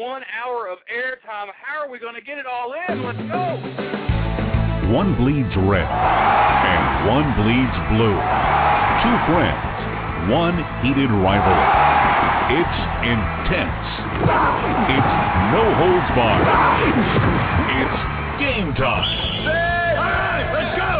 one hour of airtime. How are we going to get it all in? Let's go. One bleeds red and one bleeds blue. Two friends, one heated rivalry. It's intense. It's no holds barred. It's game time. Hey, let's go.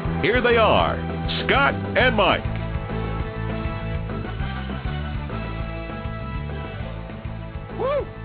Here they are, Scott and Mike. Woo.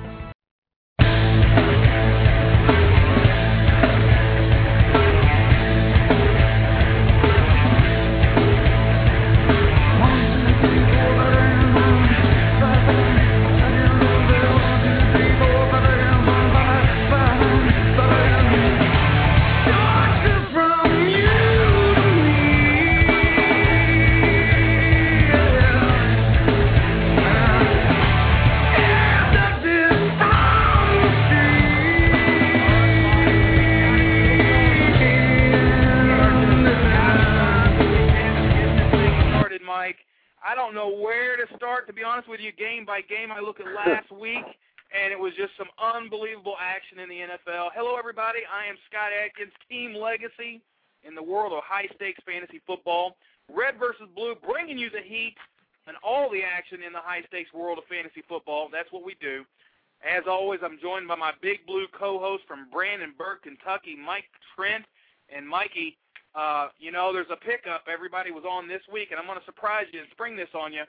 Action in the NFL. Hello, everybody. I am Scott Atkins, Team Legacy in the world of high stakes fantasy football. Red versus Blue, bringing you the heat and all the action in the high stakes world of fantasy football. That's what we do. As always, I'm joined by my Big Blue co-host from Brandenburg, Kentucky, Mike Trent. And Mikey, uh, you know, there's a pickup everybody was on this week, and I'm going to surprise you and spring this on you.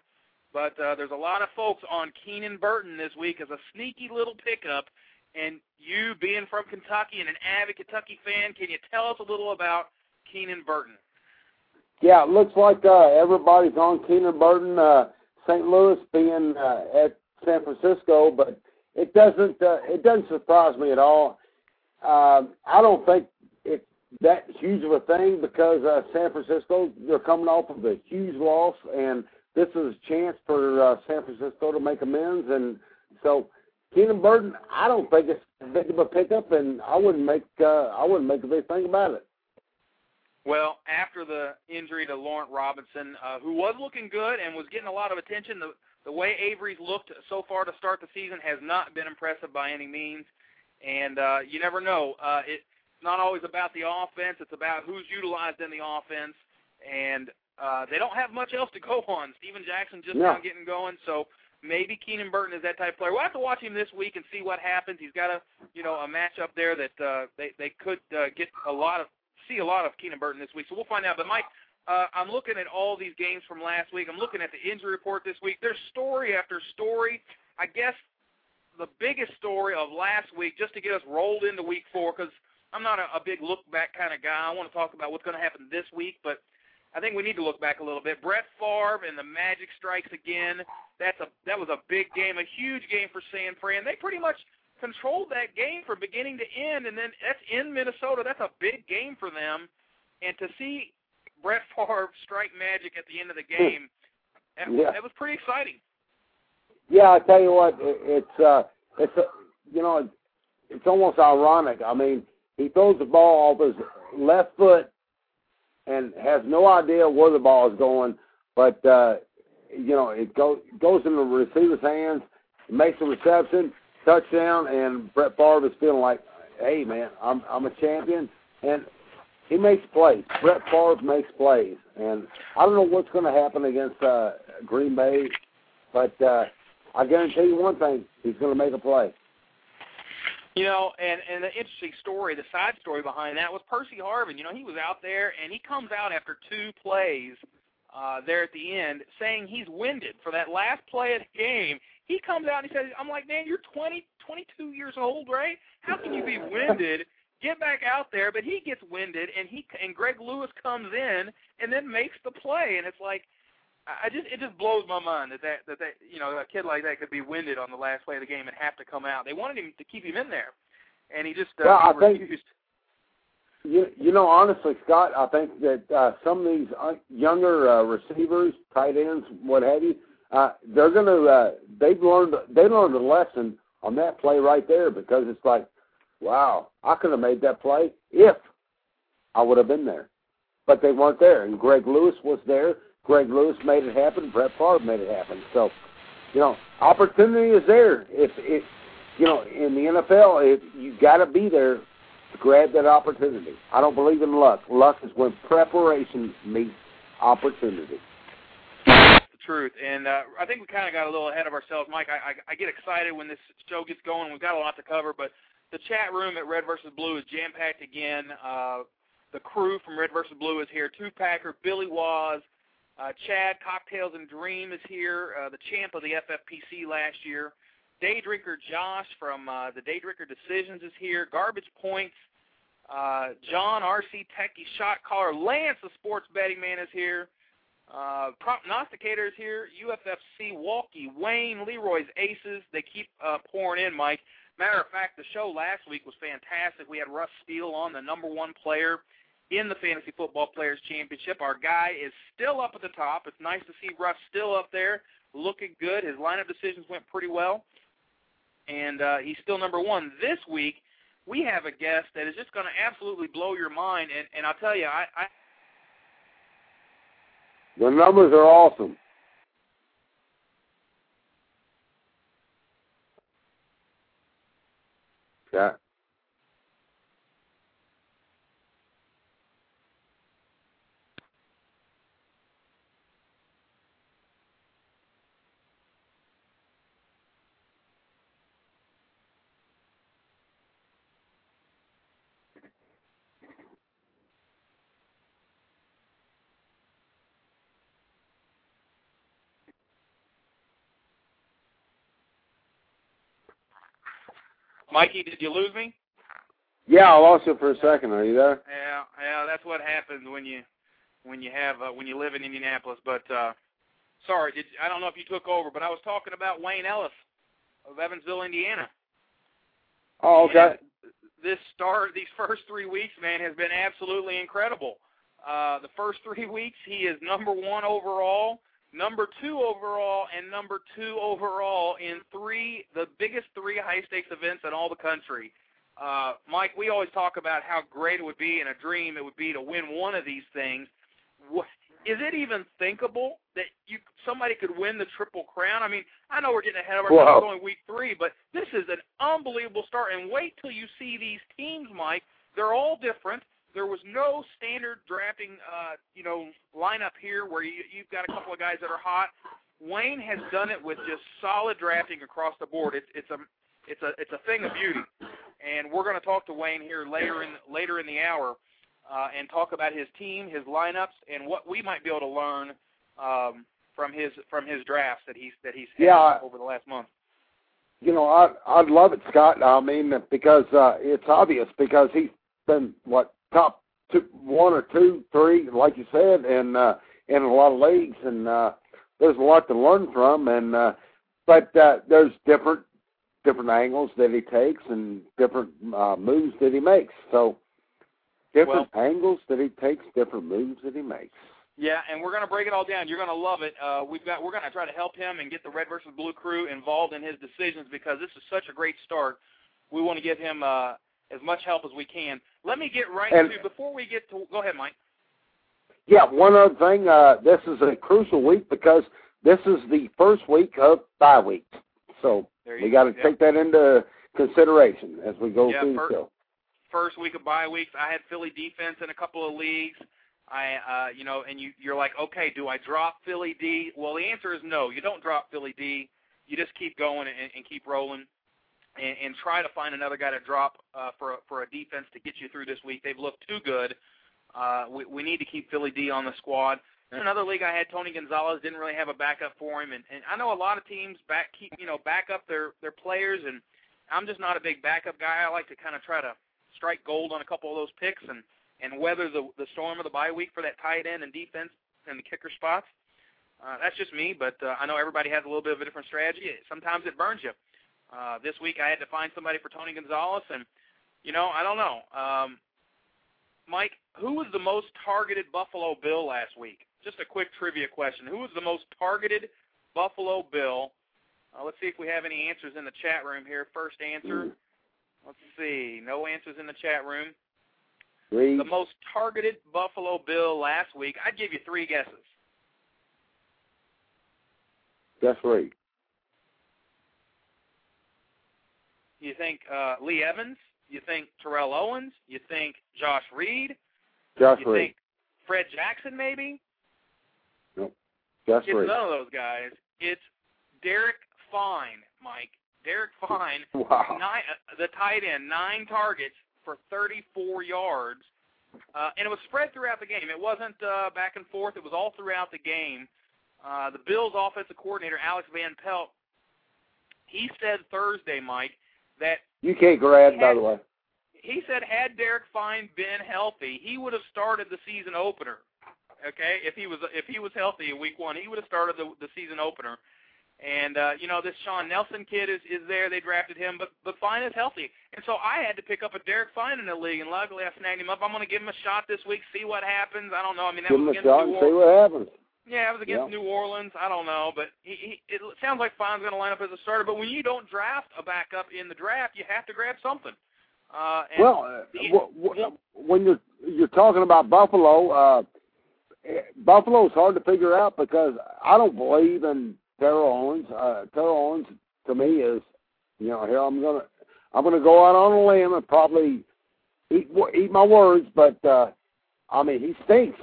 But uh, there's a lot of folks on Keenan Burton this week as a sneaky little pickup. And you being from Kentucky and an avid Kentucky fan, can you tell us a little about Keenan Burton? Yeah, it looks like uh, everybody's on Keenan Burton. Uh, St. Louis being uh, at San Francisco, but it doesn't uh, it doesn't surprise me at all. Uh, I don't think it's that huge of a thing because uh, San Francisco they're coming off of a huge loss, and this is a chance for uh, San Francisco to make amends. And so Keenan Burton, I don't think it's a big of a pickup, and I wouldn't make uh, I wouldn't make a big thing about it. Well, after the injury to Laurent Robinson, uh, who was looking good and was getting a lot of attention, the the way Avery's looked so far to start the season has not been impressive by any means. And uh, you never know. Uh, it's not always about the offense; it's about who's utilized in the offense. And uh, they don't have much else to go on. Steven Jackson just No. now getting going, so maybe Keenan Burton is that type of player. We'll have to watch him this week and see what happens. He's got a you know a matchup there that uh, they they could uh, get a lot of see a lot of Keenan Burton this week. So we'll find out. But Mike, uh, I'm looking at all these games from last week. I'm looking at the injury report this week. There's story after story. I guess the biggest story of last week, just to get us rolled into week four, because I'm not a, a big look back kind of guy. I want to talk about what's going to happen this week, but I think we need to look back a little bit. Brett Favre and the Magic strikes again. That's a that was a big game, a huge game for San Fran. They pretty much controlled that game from beginning to end, and then that's in Minnesota. That's a big game for them, and to see Brett Favre strike magic at the end of the game. That, Yeah. that was pretty exciting. Yeah, I tell you what, it, it's uh, it's a, you know, it's, it's almost ironic. I mean, he throws the ball off his left foot and has no idea where the ball is going, but uh, you know, it goes goes in the receiver's hands, makes a reception, touchdown, and Brett Favre is feeling like, hey man, I'm I'm a champion, and he makes plays. Brett Favre makes plays, and I don't know what's going to happen against uh, Green Bay, but uh, I guarantee you one thing: he's going to make a play. You know, and and the interesting story, the side story behind that was Percy Harvin. You know, he was out there and he comes out after two plays uh there at the end saying he's winded for that last play of the game. He comes out and he says, "I'm like, man, you're 20, 22 years old, right? How can you be winded?" Get back out there, but he gets winded, and he and Greg Lewis comes in and then makes the play, and it's like, I just it just blows my mind that that that, that you know a kid like that could be winded on the last play of the game and have to come out. They wanted him to keep him in there, and he just uh, Well, I think- refused. You you know honestly, Scott, I think that uh, some of these uh, younger uh, receivers, tight ends, what have you, uh, they're gonna uh, they've learned they learned a lesson on that play right there because it's like, wow, I could have made that play if I would have been there, but they weren't there, and Greg Lewis was there. Greg Lewis made it happen. Brett Favre made it happen. So, you know, opportunity is there. If it, you know, in the NFL, if you got to be there to grab that opportunity. I don't believe in luck. Luck is when preparation meets opportunity. the truth. And uh, I think we kind of got a little ahead of ourselves, Mike. I, I, I get excited when this show gets going. We've got a lot to cover, but the chat room at Red versus Blue is jam packed again. Uh, the crew from Red versus Blue is here. Two Packer, Billy Waz, uh, Chad Cocktails and Dream is here. Uh, the champ of the FFPC last year. Day Drinker Josh from uh, the Day Drinker Decisions is here. Garbage Points. Uh, John RC Techie Shot Caller. Lance the Sports Betting Man is here. Uh, prognosticators here, UFFC, Walkie, Wayne, Leroy's Aces. They keep uh, pouring in, Mike. Matter of fact, the show last week was fantastic. We had Russ Steele on, the number one player in the Fantasy Football Players Championship. Our guy is still up at the top. It's nice to see Russ still up there, looking good. His lineup decisions went pretty well, and uh, he's still number one. This week, we have a guest that is just going to absolutely blow your mind, and, and I'll tell you, I, I The numbers are awesome. Yeah. Mikey, did you lose me? Yeah, I lost you for a second. Are you there? Yeah, yeah, that's what happens when you when you have uh, when you live in Indianapolis. But uh, sorry, did, I don't know if you took over, but I was talking about Wayne Ellis of Evansville, Indiana. Oh, okay. And this start, these first three weeks, man, has been absolutely incredible. Uh, the first three weeks, he is number one overall, number two overall, and number two overall in three, the biggest three high stakes events in all the country. Uh, Mike, we always talk about how great it would be and a dream it would be to win one of these things. What, is it even thinkable that you somebody could win the triple crown? I mean, I know we're getting ahead of ourselves Wow. only week three, but this is an unbelievable start. And wait till you see these teams, Mike. They're all different. There was no standard drafting, uh, you know, lineup here where you, you've got a couple of guys that are hot. Wayne has done it with just solid drafting across the board. It's it's a it's a it's a thing of beauty, and we're going to talk to Wayne here later in later in the hour, uh, and talk about his team, his lineups, and what we might be able to learn um, from his from his drafts that he's that he's had Yeah. over the last month. You know, I I'd love it, Scott. I mean, because uh, it's obvious because he's been what top two, one or two, three, like you said, and uh, in a lot of leagues, and uh, there's a lot to learn from. And uh, but uh, there's different different angles that he takes and different uh, moves that he makes. So, different well, angles that he takes, different moves that he makes. Yeah, and we're going to break it all down. You're going to love it. Uh, we've got we're going to try to help him and get the Red versus Blue crew involved in his decisions because this is such a great start. We want to give him uh, as much help as we can. Let me get right and, to before we get to go ahead, Mike. Yeah, one other thing. Uh, this is a crucial week because this is the first week of bye week, so we got to yeah. take that into consideration as we go yeah, through first, the show. First week of bye weeks, I had Philly defense in a couple of leagues. I, uh, you know, and you, you're like, okay, do I drop Philly D? Well, the answer is no. You don't drop Philly D. You just keep going and, and keep rolling, and, and try to find another guy to drop uh, for a, for a defense to get you through this week. They've looked too good. Uh, we, we need to keep Philly D on the squad. In another league, I had Tony Gonzalez. Didn't really have a backup for him, and, and I know a lot of teams back keep you know back up their their players, and I'm just not a big backup guy. I like to kind of try to strike gold on a couple of those picks and and weather the the storm of the bye week for that tight end and defense and the kicker spots. Uh, that's just me, but uh, I know everybody has a little bit of a different strategy. Sometimes it burns you. Uh, this week I had to find somebody for Tony Gonzalez, and you know I don't know. Um, Mike, who was the most targeted Buffalo Bill last week? Just a quick trivia question: Who was the most targeted Buffalo Bill? Uh, let's see if we have any answers in the chat room here. First answer. Let's see. No answers in the chat room. Three. The most targeted Buffalo Bill last week. I'd give you three guesses. That's three. You think uh, Lee Evans? You think Terrell Owens? You think Josh Reed? Josh you Reed. think Fred Jackson maybe? Nope. Josh it's Reed. none of those guys. It's Derek Fine, Mike. Derek Fine, Wow. nine, uh, the tight end, nine targets for 34 yards, uh, and it was spread throughout the game. It wasn't uh, back and forth. It was all throughout the game. Uh, the Bills' offensive coordinator, Alex Van Pelt, he said Thursday, Mike, that You can't grad, He by the way. he said had Derek Fine been healthy, he would have started the season opener. Okay, if he was if he was healthy in week one, he would have started the the season opener. And uh, you know this Shawn Nelson kid is is there. They drafted him, but but Fine is healthy, and so I had to pick up a Derek Fine in the league, and luckily I snagged him up. I'm going to give him a shot this week, see what happens. I don't know. I mean that Give him a shot New and see what happens. Yeah, it was against Yeah. New Orleans. I don't know, but he, he it sounds like Fine's going to line up as a starter. But when you don't draft a backup in the draft, you have to grab something. Uh, and Well, uh, wh- when you're you're talking about Buffalo, uh, Buffalo's hard to figure out because I don't believe in Terrell Owens. Uh, Terrell Owens to me is, you know, here I'm gonna I'm gonna go out on a limb and probably eat eat my words, but uh, I mean he stinks.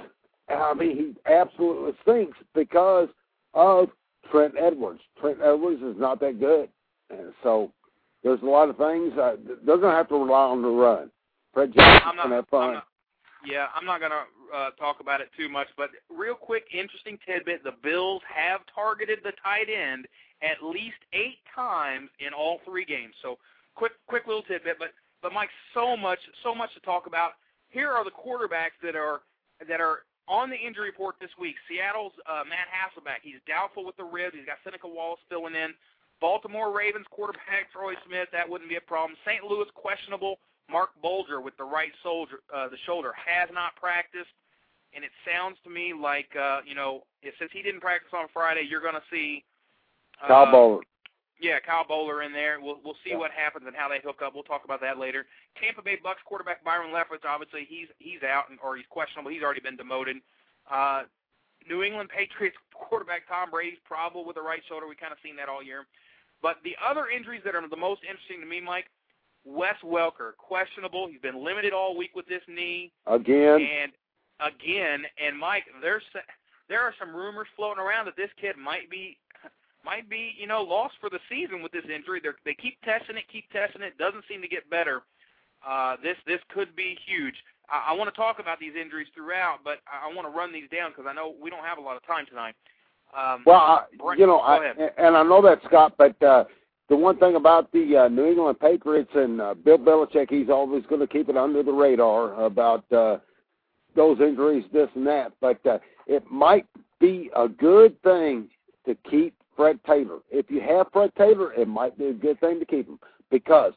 I mean he absolutely stinks because of Trent Edwards. Trent Edwards is not that good, and so there's a lot of things uh, they're going to have to rely on the run. Fred Jackson's I'm going to have I'm fun. not, yeah, I'm not going to uh, talk about it too much, but real quick, interesting tidbit: the Bills have targeted the tight end at least eight times in all three games. So, quick, quick little tidbit, but but Mike, so much, so much to talk about. Here are the quarterbacks that are that are on the injury report this week. Seattle's uh, Matt Hasselbeck, he's doubtful with the ribs. He's got Seneca Wallace filling in. Baltimore Ravens quarterback Troy Smith, that wouldn't be a problem. St. Louis questionable. Mark Bulger with the right soldier, uh, the shoulder has not practiced, and it sounds to me like uh, you know since he didn't practice on Friday, you're going to see uh, Kyle Boller. Yeah, Kyle Boller in there. We'll we'll see Yeah. what happens and how they hook up. We'll talk about that later. Tampa Bay Bucks quarterback Byron Leftwich, obviously he's he's out and, or he's questionable. He's already been demoted. Uh, New England Patriots quarterback Tom Brady's probable with the right shoulder. We kind of seen that all year. But the other injuries that are the most interesting to me, Mike, Wes Welker questionable. He's been limited all week with this knee. Again, And again, and Mike, there's there are some rumors floating around that this kid might be might be you know lost for the season with this injury. They're, they keep testing it, keep testing it. Doesn't seem to get better. Uh, this this could be huge. I, I want to talk about these injuries throughout, but I, I want to run these down because I know we don't have a lot of time tonight. Um, well, I, Brent, you know, I, and I know that Scott, but uh, the one thing about the uh, New England Patriots and uh, Bill Belichick, he's always going to keep it under the radar about uh, those injuries, this and that. But uh, it might be a good thing to keep Fred Taylor. If you have Fred Taylor, it might be a good thing to keep him because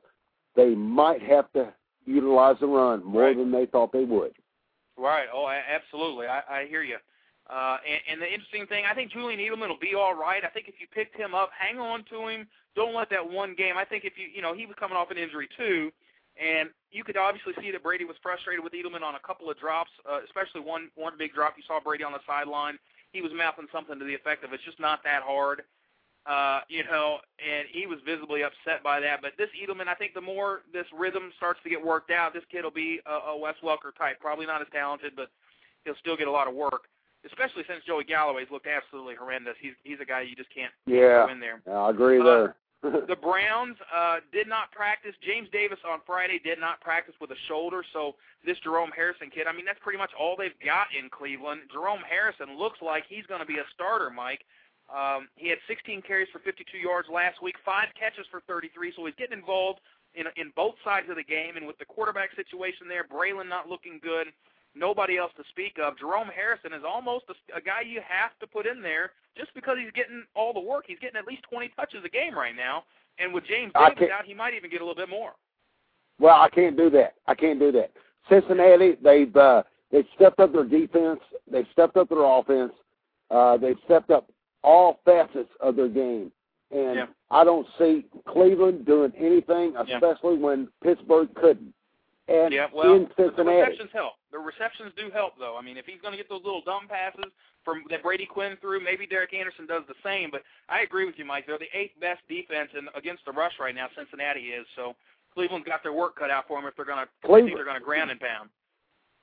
they might have to utilize the run more Right. than they thought they would. Right. Oh, absolutely. I, I hear you. Uh, and, and the interesting thing, I think Julian Edelman will be all right. I think if you picked him up, hang on to him. Don't let that one game. I think if you, you know, he was coming off an injury too, and you could obviously see that Brady was frustrated with Edelman on a couple of drops, uh, especially one one big drop. You saw Brady on the sideline. He was mouthing something to the effect of, "It's just not that hard." Uh, you know, and he was visibly upset by that. But this Edelman, I think the more this rhythm starts to get worked out, this kid will be a, a Wes Welker type. Probably not as talented, but he'll still get a lot of work. Especially since Joey Galloway's looked absolutely horrendous. He's he's a guy you just can't Yeah, go in there. I agree Uh, there. The Browns uh, did not practice. James Davis on Friday did not practice with a shoulder. So this Jerome Harrison kid, I mean, that's pretty much all they've got in Cleveland. Jerome Harrison looks like he's going to be a starter, Mike. Um, he had 16 carries for 52 yards last week, five catches for 33. So he's getting involved in in both sides of the game. And with the quarterback situation there, Braylon not looking good, nobody else to speak of. Jerome Harrison is almost a, a guy you have to put in there just because he's getting all the work. He's getting at least 20 touches a game right now. And with James Davis out, he might even get a little bit more. Well, I can't do that. I can't do that. Cincinnati, they've uh, they've stepped up their defense. They've stepped up their offense. Uh, they've stepped up all facets of their game, and Yeah. I don't see Cleveland doing anything, Yeah. especially when Pittsburgh couldn't. And Yeah, well, in but the receptions help. The receptions do help, though. I mean, if he's going to get those little dumb passes from that Brady Quinn threw, maybe Derek Anderson does the same. But I agree with you, Mike. They're the eighth best defense in, against the rush right now. Cincinnati is. So Cleveland's got their work cut out for them if they're going to. I think they're going to ground and pound.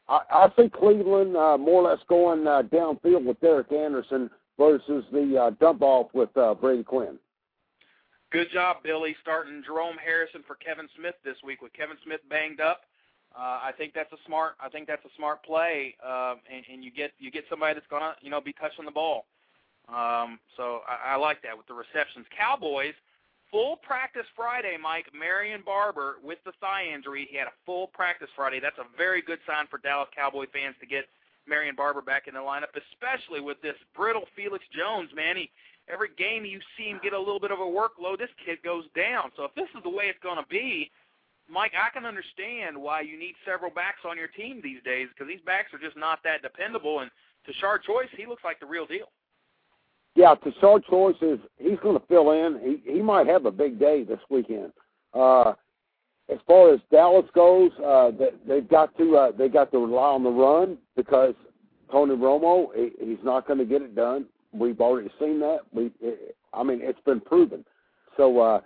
I, I see Cleveland uh, more or less going uh, downfield with Derek Anderson versus the uh, dump off with uh, Brady Quinn. Good job, Billy, starting Jerome Harrison for Kevin Smith this week. With Kevin Smith banged up, uh, I think that's a smart. I think that's a smart play, uh, and, and you get you get somebody that's gonna you know be touching the ball. Um, so I, I like that with the receptions. Cowboys full practice Friday. Mike Marion Barber with the thigh injury, he had a full practice Friday. That's a very good sign for Dallas Cowboy fans to get Marion Barber back in the lineup, especially with this brittle Felix Jones. Man, he every game you see him get a little bit of a workload, this kid goes down. So if this is the way it's going to be, Mike, I can understand why you need several backs on your team these days because these backs are just not that dependable. And Tashard Choice, he looks like the real deal. Yeah, Tashard Choice is he's going to fill in. He he might have a big day this weekend. Uh, as far as Dallas goes, uh, they, they've got to uh, they got to rely on the run because Tony Romo he, he's not going to get it done. We've already seen that. We I mean it's been proven. So, uh,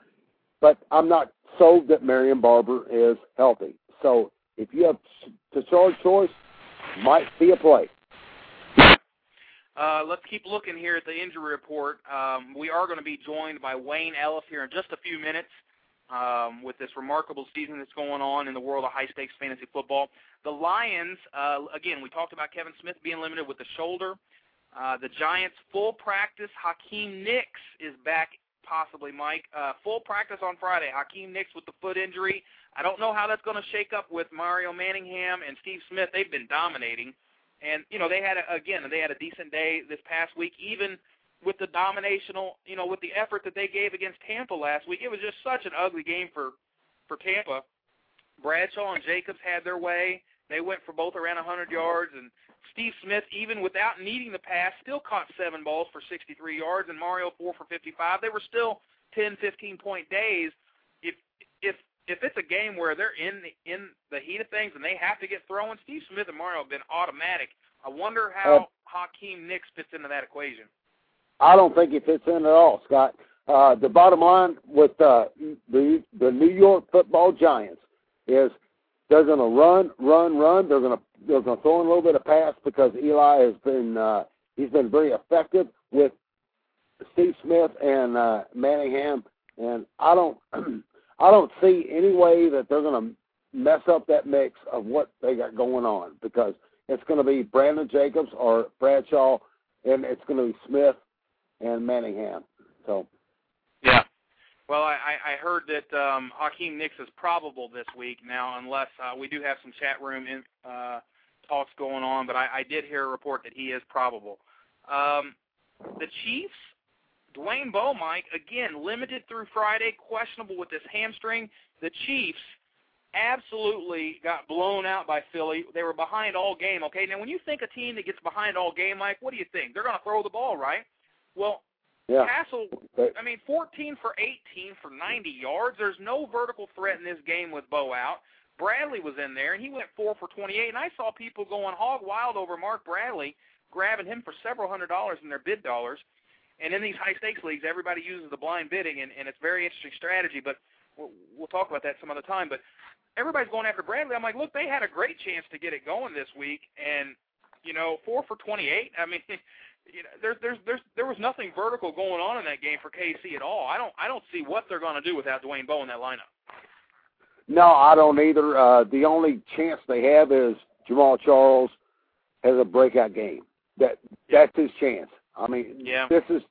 but I'm not sold that Marion Barber is healthy. So if you have to Tashard Choice, might be a play. Uh, let's keep looking here at the injury report. Um, we are going to be joined by Wayne Ellis here in just a few minutes um, with this remarkable season that's going on in the world of high stakes fantasy football. The Lions, uh, again, we talked about Kevin Smith being limited with the shoulder. Uh, the Giants full practice. Hakeem Nicks is back, possibly, Mike. Uh, full practice on Friday. Hakeem Nicks with the foot injury. I don't know how that's going to shake up with Mario Manningham and Steve Smith. They've been dominating. And you know they had a, again they had a decent day this past week, even with the dominational you know with the effort that they gave against Tampa last week. It was just such an ugly game for for Tampa. Bradshaw and Jacobs had their way. They went for both around 100 yards, and Steve Smith, even without needing the pass, still caught seven balls for 63 yards, and Mario four for 55. They were still 10, 15 point days. If if if it's a game where they're in the in the heat of things and they have to get throwing, Steve Smith and Mario have been automatic. I wonder how Uh, Hakeem Nicks fits into that equation. I don't think it fits in at all, Scott. Uh, the bottom line with uh, the the New York Football Giants is they're going to run, run, run. They're going to they're going to throw in a little bit of pass because Eli has been uh, he's been very effective with Steve Smith and uh, Manningham, and I don't I don't see any way that they're going to mess up that mix of what they got going on because it's going to be Brandon Jacobs or Bradshaw, and it's going to be Smith and Manningham. So. Well, I, I heard that um, Hakeem Nicks is probable this week now, unless uh, we do have some chat room in, uh, talks going on. But I, I did hear a report that he is probable. Um, the Chiefs, Dwayne Bowe, Mike, again limited through Friday, questionable with this hamstring. The Chiefs absolutely got blown out by Philly. They were behind all game. Okay, now when you think a team that gets behind all game, Mike, what do you think? They're going to throw the ball, right? Well, yeah. Cassel, I mean, 14 for 18 for 90 yards. There's no vertical threat in this game with Bowe out. Bradley was in there, and he went four for 28. And I saw people going hog wild over Mark Bradley, grabbing him for several hundred dollars in their bid dollars. And in these high stakes leagues, everybody uses the blind bidding, and, and it's a very interesting strategy. But we'll, we'll talk about that some other time. But everybody's going after Bradley. I'm like, look, they had a great chance to get it going this week, and you know, four for 28. I mean, you know, there's there's there's there was nothing vertical going on in that game for KC at all. I don't I don't see what they're going to do without Dwayne Bowe in that lineup. No, I don't either. Uh, the only chance they have is Jamaal Charles has a breakout game. That that's his chance. I mean, yeah. this is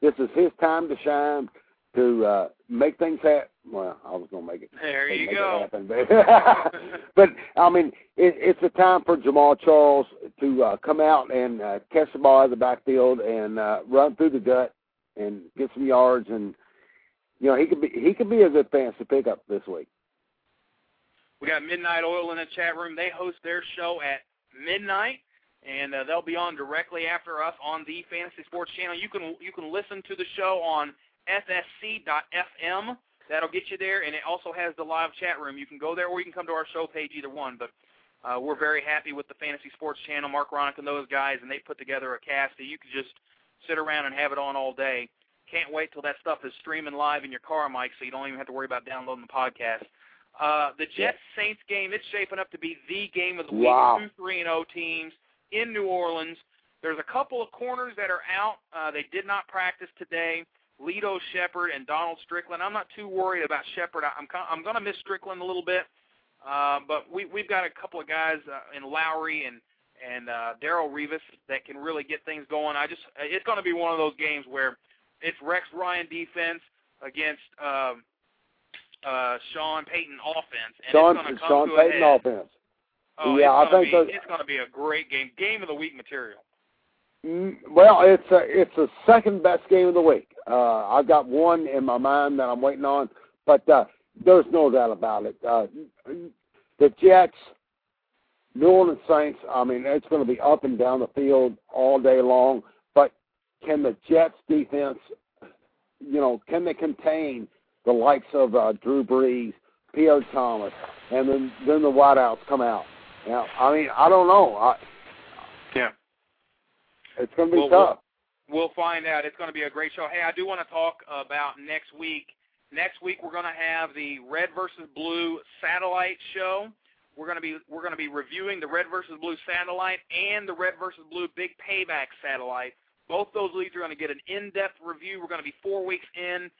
this is his time to shine to uh, make things happen. Well, I was going to make it. There you go. Happen, but, but I mean, it, it's a time for Jamaal Charles to uh, come out and uh, catch the ball out of the backfield and uh, run through the gut and get some yards, and you know he could be he could be a good fantasy pickup this week. We got Midnight Oil in the chat room. They host their show at midnight, and uh, they'll be on directly after us on the Fantasy Sports Channel. You can you can listen to the show on FSC.FM. That'll get you there, and it also has the live chat room. You can go there, or you can come to our show page, either one. But uh, we're very happy with the Fantasy Sports Channel, Mark Ronick and those guys, and they put together a cast that you can just sit around and have it on all day. Can't wait till that stuff is streaming live in your car, Mike, so you don't even have to worry about downloading the podcast. Uh, the Jets Saints game, it's shaping up to be the game of the week. Wow. Two three and O teams in New Orleans. There's a couple of corners that are out. Uh, they did not practice today. Lito Shepard and Donald Strickland. I'm not too worried about Shepard. I'm I'm going to miss Strickland a little bit, uh, but we we've got a couple of guys uh, in Lowery and and uh, Darrelle Revis that can really get things going. I just it's going to be one of those games where it's Rex Ryan defense against um, uh, Sean Payton offense, and Sean it's going to come Sean to Payton a head. offense. Oh, Yeah, I think be, that- it's going to be a great game, game of the week material. Mm, Well, it's a it's the second best game of the week. Uh, I've got one in my mind that I'm waiting on, but uh, there's no doubt about it. Uh, the Jets, New Orleans Saints. I mean, it's going to be up and down the field all day long. But can the Jets defense, you know, can they contain the likes of uh, Drew Brees, Pierre Thomas, and then then the wideouts come out? Now, I mean, I don't know. I. it's going to be Well, tough. We'll find out. It's going to be a great show. Hey, I do want to talk about next week. Next week we're going to have the Red versus Blue satellite show. We're going to be we're going to be reviewing the Red versus Blue satellite and the Red versus Blue Big Payback satellite. Both those leagues are going to get an in-depth review. We're going to be four weeks in,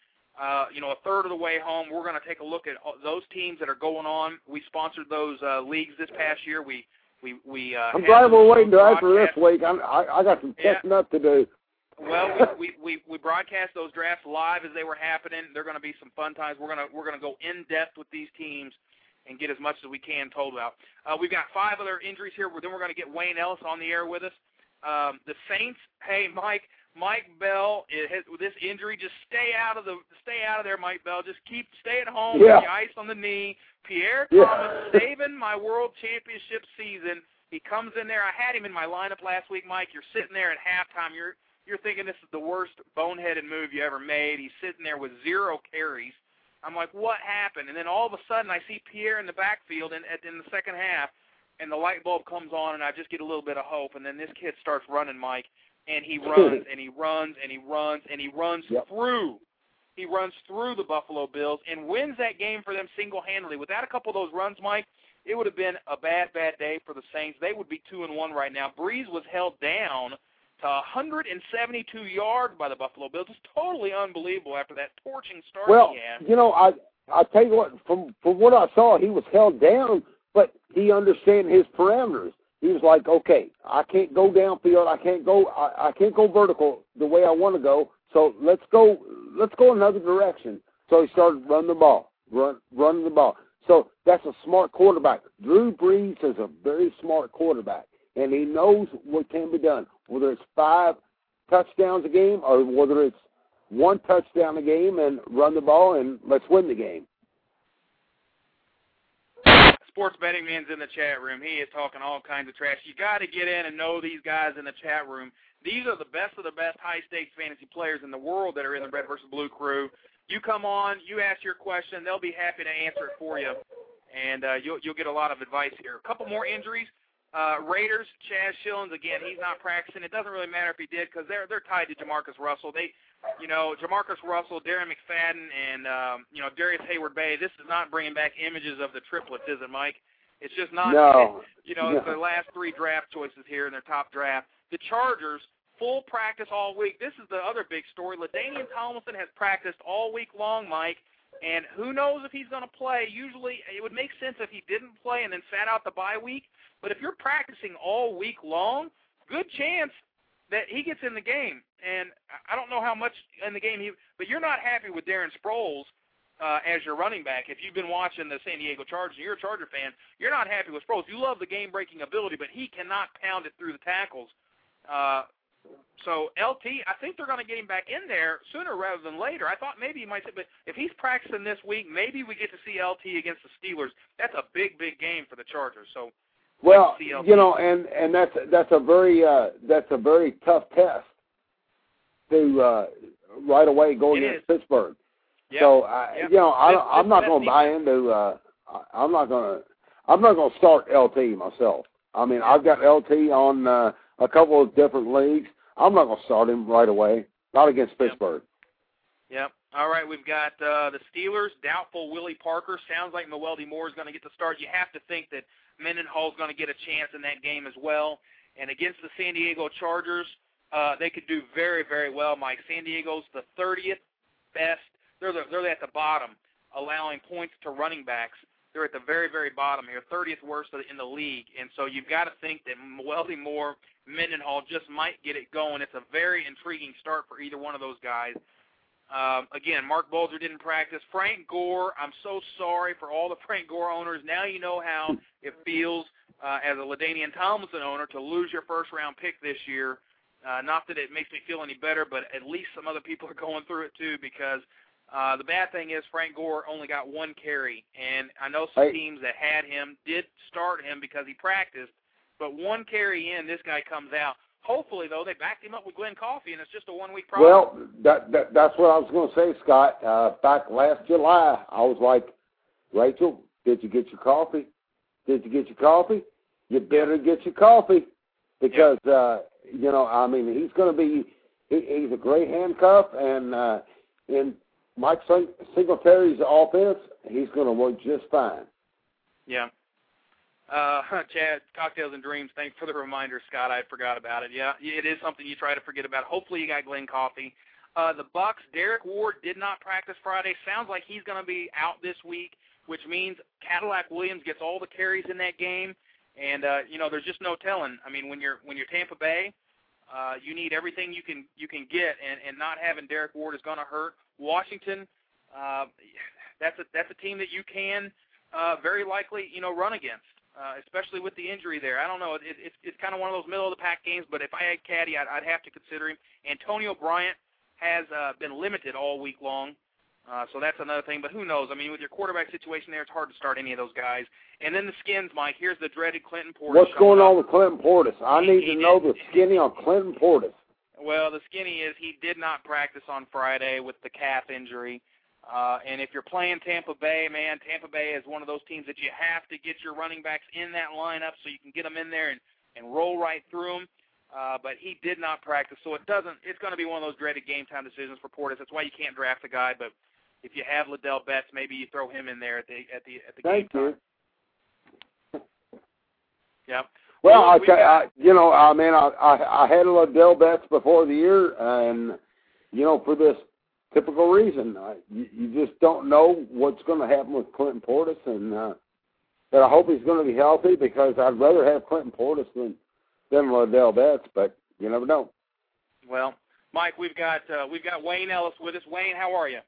uh, you know, a third of the way home. We're going to take a look at those teams that are going on. We sponsored those uh, leagues this past year. We we we. Uh, I'm glad we're waiting till after this week. I'm, I I got some Yeah. catching up to do. well, we, we we we broadcast those drafts live as they were happening. They're going to be some fun times. We're gonna we're gonna go in depth with these teams and get as much as we can told about. Uh, we've got five other injuries here. Then we're going to get Wayne Ellis on the air with us. Um, the Saints. Hey, Mike. Mike Bell, it has, with this injury, just stay out of the stay out of there, Mike Bell. Just keep stay at home Yeah. with the ice on the knee. Pierre Yeah. Thomas saving my World Championship season. He comes in there. I had him in my lineup last week, Mike. You're sitting there at halftime. You're you're thinking this is the worst boneheaded move you ever made. He's sitting there with zero carries. I'm like, what happened? And then all of a sudden, I see Pierre in the backfield in, in the second half, and the light bulb comes on, and I just get a little bit of hope. And then this kid starts running, Mike, and he runs and he runs and he runs and he runs Yep. through. He runs through the Buffalo Bills and wins that game for them single-handedly. Without a couple of those runs, Mike, it would have been a bad, bad day for the Saints. They would be two and one right now. Brees was held down to 172 yards by the Buffalo Bills. It's totally unbelievable after that torching start Well, he had. you know, I I tell you what, from from what I saw, he was held down, but he understand his parameters. He was like, okay, I can't go downfield. I can't go. I, I can't go vertical the way I want to go. So let's go. Let's go another direction. So he started running the ball, run running the ball. So that's a smart quarterback. Drew Brees is a very smart quarterback, and he knows what can be done. Whether it's five touchdowns a game or whether it's one touchdown a game and run the ball and let's win the game. Sports Betting Man's in the chat room. He is talking all kinds of trash. You got to get in and know these guys in the chat room. These are the best of the best high stakes fantasy players in the world that are in the Red versus Blue crew. You come on, you ask your question, they'll be happy to answer it for you, and uh, you'll you'll get a lot of advice here. A couple more injuries. Uh, Raiders, Chaz Schilens again. He's not practicing. It doesn't really matter if he did because they're they're tied to Jamarcus Russell. They, you know, Jamarcus Russell, Darren McFadden, and um, you know Darrius Heyward-Bey, This is not bringing back images of the triplets, is it, Mike? It's just not. No. You know, no. it's their last three draft choices here in their top draft. The Chargers, full practice all week. This is the other big story. LaDainian Tomlinson has practiced all week long, Mike. And who knows if he's going to play? Usually, it would make sense if he didn't play and then sat out the bye week. But if you're practicing all week long, good chance that he gets in the game. And I don't know how much in the game he, but you're not happy with Darren Sproles uh, as your running back. If you've been watching the San Diego Chargers, and you're a Charger fan. You're not happy with Sproles. You love the game-breaking ability, but he cannot pound it through the tackles. Uh, so LT, I think they're going to get him back in there sooner rather than later. I thought maybe he might but if he's practicing this week, maybe we get to see LT against the Steelers. That's a big, big game for the Chargers. So well, you know, and and that's that's a very uh, that's a very tough test to uh, right away go it against is. Pittsburgh. Yep. So I, Yep. you know, I, This- I'm not going to buy into. Uh, I- I'm not going to. I'm not going to start LT myself. I mean, I've got LT on uh, a couple of different leagues. I'm not going to start him right away. Not against Pittsburgh. Yep. All right, we've got uh, the Steelers. Doubtful Willie Parker. Sounds like Mewelde Moore is going to get the start. You have to think that Mendenhall's going to get a chance in that game as well. And against the San Diego Chargers, uh, they could do very, very well. Mike, San Diego's the 30th best. They're the, they're at the bottom, allowing points to running backs. They're at the very, very bottom here, 30th worst in the league. And so you've got to think that Mewelde Moore, Mendenhall just might get it going. It's a very intriguing start for either one of those guys. Um, again, Mark Bulger didn't practice. Frank Gore, I'm so sorry for all the Frank Gore owners. Now you know how it feels uh, as a LaDainian Tomlinson owner to lose your first round pick this year. Uh, not that it makes me feel any better, but at least some other people are going through it too because uh, the bad thing is Frank Gore only got one carry, and I know some teams that had him did start him because he practiced, but one carry in, this guy comes out. Hopefully, though, they backed him up with Glen Coffee, and it's just a one-week problem. Well, that, that that's what I was going to say, Scott. Uh, back last July, I was like, Rachel, did you get your coffee? Did you get your coffee? You better get your coffee because uh, you know, I mean, he's going to be he, he's a great handcuff, and uh, in Mike Sing- Singletary's offense, he's going to work just fine. Yeah. Uh, Chad, cocktails and dreams. Thanks for the reminder, Scott. I forgot about it. Yeah, it is something you try to forget about. Hopefully, you got Glen Coffee. Uh, the Bucks. Derrick Ward did not practice Friday. Sounds like he's going to be out this week, which means Cadillac Williams gets all the carries in that game. And uh, you know, there's just no telling. I mean, when you're when you're Tampa Bay, uh, you need everything you can you can get, and and not having Derrick Ward is going to hurt. Washington, uh, that's a that's a team that you can uh, very likely you know run against, uh, especially with the injury there. I don't know. It, it's it's kind of one of those middle of the pack games, but if I had Caddy, I'd, I'd have to consider him. Antonio Bryant has uh, been limited all week long. Uh, so that's another thing, but who knows? I mean, with your quarterback situation there, it's hard to start any of those guys. And then the skins, Mike. Here's the dreaded Clinton Portis. What's going up. on with Clinton Portis? I He- need he to know the skinny on Clinton Portis. Well, the skinny is he did not practice on Friday with the calf injury. Uh, and if you're playing Tampa Bay, man, Tampa Bay is one of those teams that you have to get your running backs in that lineup so you can get them in there and, and roll right through them. Uh, but he did not practice, so it doesn't. It's going to be one of those dreaded game time decisions for Portis. That's why you can't draft a guy. But if you have Ladell Betts, maybe you throw him in there at the at the at the Thank game you. time. Yep. Well, I, we got- I you know, I mean, I, I I had Ladell Betts before the year, and you know, for this typical reason, I, you, you just don't know what's going to happen with Clinton Portis, and uh, but I hope he's going to be healthy because I'd rather have Clinton Portis than than Ladell Betts, but you never know. Well, Mike, we've got uh, we've got Wayne Ellis with us. Wayne, how are you?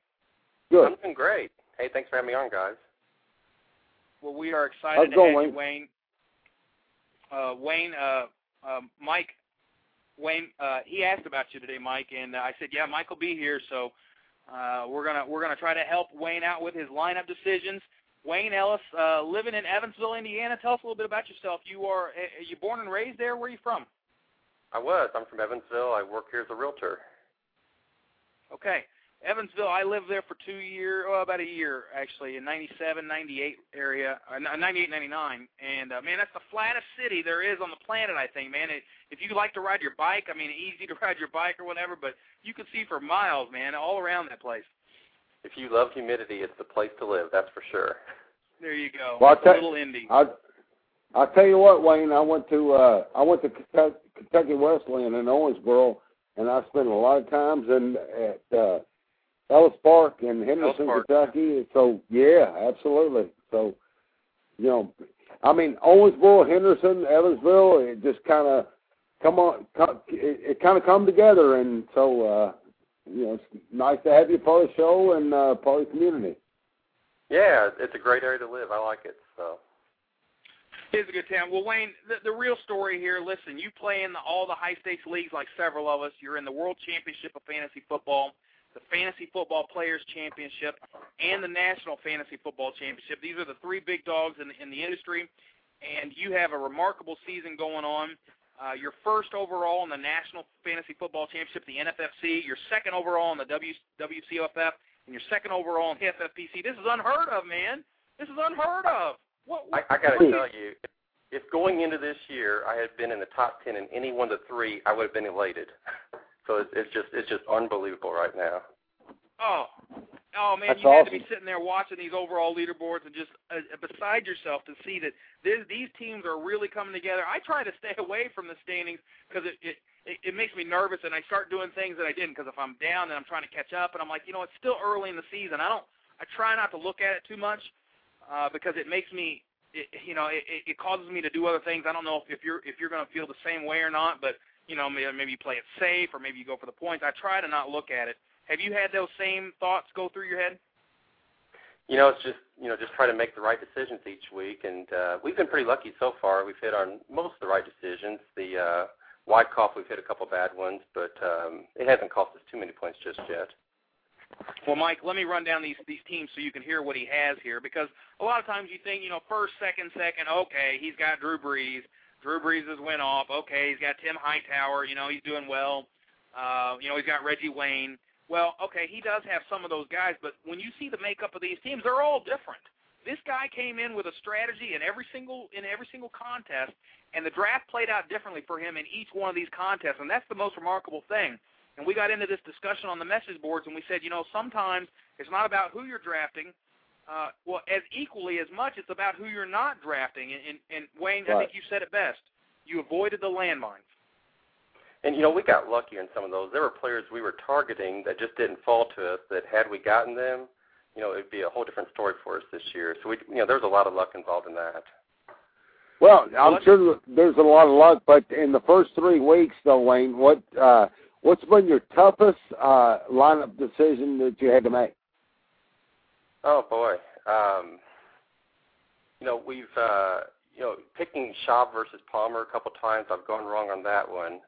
Good. I'm doing great. Hey, thanks for having me on, guys. Well, we are excited it to going, have Wayne? you, Wayne. Uh, Wayne, uh, uh, Mike, Wayne, uh, he asked about you today, Mike, and uh, I said, yeah, Mike will be here, so uh, we're gonna we're gonna try to help Wayne out with his lineup decisions. Wayne Ellis, uh, living in Evansville, Indiana. Tell us a little bit about yourself. You are, are you born and raised there? Where are you from? I was. I'm from Evansville. I work here as a realtor. Okay. Evansville, I lived there for two years, well, about a year actually, in '97, '98 area, uh, '98, '99, and uh, man, that's the flattest city there is on the planet. I think, man. It, if you like to ride your bike, I mean, easy to ride your bike or whatever, but you can see for miles, man, all around that place. If you love humidity, it's the place to live. That's for sure. There you go. Well, a little Indy. I I tell you what, Wayne. I went to uh I went to Kentucky Wesleyan in Owensboro, and I spent a lot of times in at. uh Ellis Park in Henderson, Park. Kentucky. So yeah, absolutely. So you know, I mean Owensboro, Henderson, Evansville, it just kind of come on, come, it, it kind of come together, and so uh, you know, it's nice to have you part of the show and uh, part of the community. Yeah, it's a great area to live. I like it. So. It's a good town. Well, Wayne, the, the real story here. Listen, you play in the, all the high stakes leagues like several of us. You're in the World Championship of Fantasy Football the Fantasy Football Players Championship, and the National Fantasy Football Championship. These are the three big dogs in the, in the industry, and you have a remarkable season going on. Uh, you're first overall in the National Fantasy Football Championship, the NFFC. You're second overall in the w, WCFF, and you're second overall in the FFPC. This is unheard of, man. This is unheard of. What, what, I, I got to tell you, if going into this year I had been in the top ten in any one of the three, I would have been elated. So it's, it's just it's just unbelievable right now. Oh, oh man, That's you awesome. had to be sitting there watching these overall leaderboards and just uh, beside yourself to see that this, these teams are really coming together. I try to stay away from the standings because it, it it it makes me nervous, and I start doing things that I didn't. Because if I'm down and I'm trying to catch up, and I'm like, you know, it's still early in the season. I don't. I try not to look at it too much uh, because it makes me. It, you know, it, it causes me to do other things. I don't know if, if you're if you're going to feel the same way or not, but you know, maybe you play it safe or maybe you go for the points. I try to not look at it. Have you had those same thoughts go through your head? You know, it's just you know just try to make the right decisions each week, and uh, we've been pretty lucky so far. We've hit on most of the right decisions. The uh, Wyckoff, we've hit a couple bad ones, but um, it hasn't cost us too many points just yet. Well, Mike, let me run down these these teams so you can hear what he has here, because a lot of times you think, you know, first, second, second, okay, he's got Drew Brees. Drew Brees has went off. Okay, he's got Tim Hightower. You know, he's doing well. Uh, you know, he's got Reggie Wayne. Well, okay, he does have some of those guys, but when you see the makeup of these teams, they're all different. This guy came in with a strategy in every single in every single contest, and the draft played out differently for him in each one of these contests, and that's the most remarkable thing. And we got into this discussion on the message boards, and we said, you know, sometimes it's not about who you're drafting, uh, well, as equally as much, it's about who you're not drafting. And, and, and Wayne, right. I think you said it best. You avoided the landmines. And you know, we got lucky in some of those. There were players we were targeting that just didn't fall to us. That had we gotten them, you know, it'd be a whole different story for us this year. So we, you know, there's a lot of luck involved in that. Well, I'm Well, sure there's a lot of luck, but in the first three weeks, though, Wayne, what uh, what's been your toughest uh, lineup decision that you had to make? Oh boy. Um, you know, we've uh, you know picking Schaub versus Palmer a couple times. I've gone wrong on that one.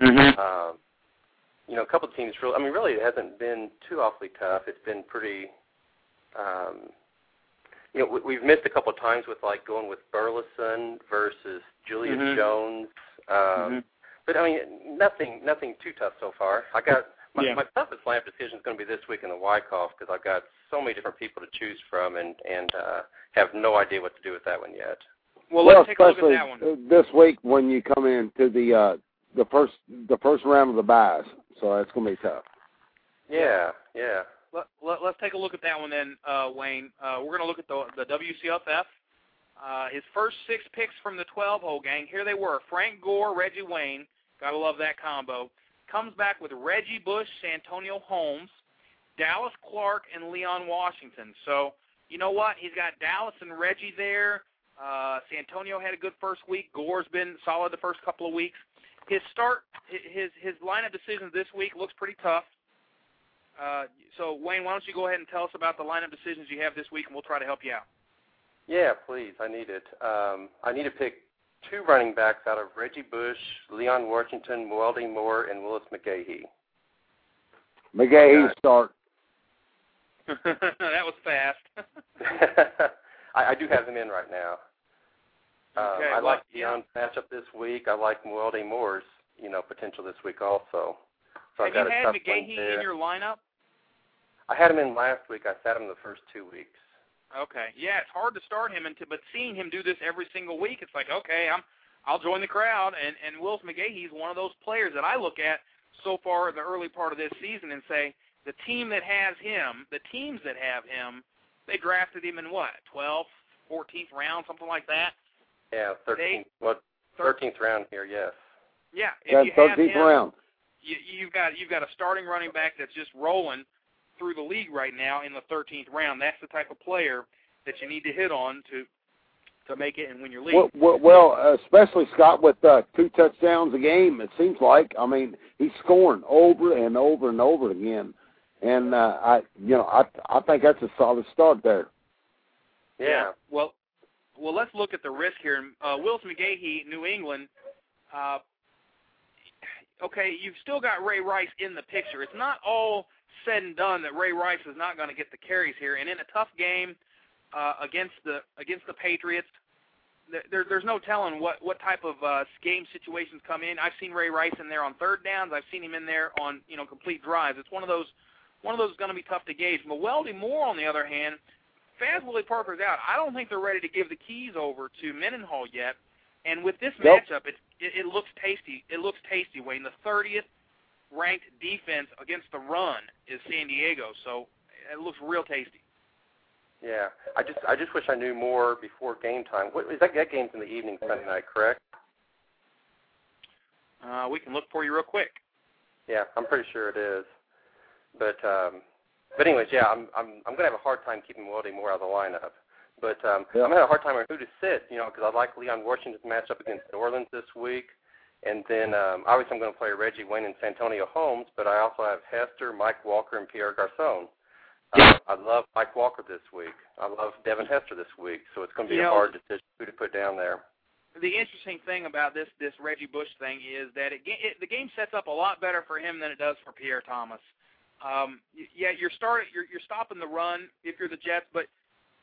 Mm-hmm. Um, you know, a couple teams really. I mean, really, it hasn't been too awfully tough. It's been pretty. Um, you know, we, we've missed a couple of times with like going with Burleson versus Julius Mhm. Jones. Um, Mm-hmm. But I mean, nothing, nothing too tough so far. I got my, Yeah. my toughest lineup decision is going to be this week in the Wyckoff because I've got so many different people to choose from and and uh, have no idea what to do with that one yet. Well, let's take a look at especially that one. this week when you come in to the uh, the first the first round of the buys, so that's going to be tough. Yeah, yeah. Let, let, let's take a look at that one then, uh, Wayne. Uh, we're going to look at the, the WCFF. Uh, his first six picks from the 12-hole gang, here they were. Frank Gore, Reggie Wayne. Got to love that combo. Comes back with Reggie Bush, Santonio Holmes, Dallas Clark, and Leon Washington. So, you know what? He's got Dallas and Reggie there. Uh, Santonio had a good first week. Gore's been solid the first couple of weeks. His start, his his lineup decisions this week looks pretty tough. Uh, so Wayne, why don't you go ahead and tell us about the lineup decisions you have this week, and we'll try to help you out. Yeah, please. I need it. Um, I need to pick two running backs out of Reggie Bush, Leon Washington, Mewelde Moore, and Willis McGahee. McGahee Okay. start. that was fast. I, I do have him in right now. Um, Okay, I well, like Dion's matchup this week. I like Mewelde Moore's, you know, potential this week also. So Have I've got you a had tough McGahee in your lineup? I had him in last week. I sat him the first two weeks. Okay. Yeah, it's hard to start him into, but seeing him do this every single week, it's like, okay, I'm I'll join the crowd. And and Willis McGahee's one of those players that I look at so far in the early part of this season and say the team that has him, the teams that have him, they drafted him in what 12th, 14th round, something like that. Yeah, 13th. They- what? 13th round here, yes. Yeah, if Yeah, you have thirteenth him, round. you, you've got you've got a starting running back that's just rolling through the league right now in the 13th round. That's the type of player that you need to hit on to to make it and win your league. Well, well, well, especially Scott with uh, two touchdowns a game. It seems like. I mean, he's scoring over and over and over again, and uh, I, you know, I, I think that's a solid start there. Yeah. Well, well, let's look at the risk here. Uh, Willis McGahee, New England. Uh, okay, you've still got Ray Rice in the picture. It's not all said and done that Ray Rice is not going to get the carries here. And in a tough game uh, against the against the Patriots, there, there, there's no telling what what type of uh, game situations come in. I've seen Ray Rice in there on third downs. I've seen him in there on you know complete drives. It's one of those one of those going to be tough to gauge. Mewelde Moore, on the other hand, Faz Willie Parker's out. I don't think they're ready to give the keys over to Mendenhall yet. And with this Nope. matchup, it, it it looks tasty. It looks tasty. Wayne, the 30th ranked defense against the run is San Diego, so it looks real tasty. Yeah. I just I just wish I knew more before game time. What is that that game's in the evening Sunday night, correct? Uh, we can look for you real quick. Yeah, I'm pretty sure it is. But um but anyways, yeah, I'm I'm I'm gonna have a hard time keeping Mewelde Moore out of the lineup. But um Yeah. I'm gonna have a hard time on who to sit, you know, because I like Leon Washington's matchup against New Orleans this week. And then um obviously I'm gonna play Reggie Wayne and Santonio Holmes, but I also have Hester, Mike Walker and Pierre Garcon. Uh, I love Mike Walker this week. I love Devin Hester this week, so it's gonna be You a know- hard decision who to put down there. The interesting thing about this this Reggie Bush thing is that it, it the game sets up a lot better for him than it does for Pierre Thomas. Um, yeah, you're starting you're you're stopping the run if you're the Jets, but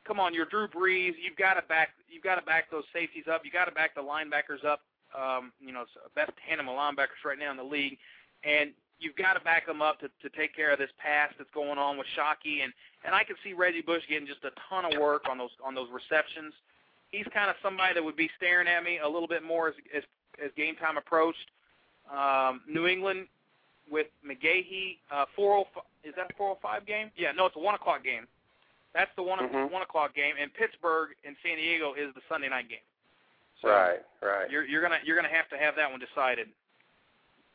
come on, you're Drew Brees. You've got to back you've got to back those safeties up. You got to back the linebackers up. Um, you know, best tandem of linebackers right now in the league, and you've got to back them up to to take care of this pass that's going on with Shockey and and I can see Reggie Bush getting just a ton of work on those on those receptions. He's kind of somebody that would be staring at me a little bit more as as, as game time approached. Um, New England with McGahee, uh, 405, is that a 405 game? Yeah, no, it's a one o'clock game. That's the one Mhm. one o'clock game, and Pittsburgh and San Diego is the Sunday night game. So right, right. You're you're gonna you're gonna have to have that one decided.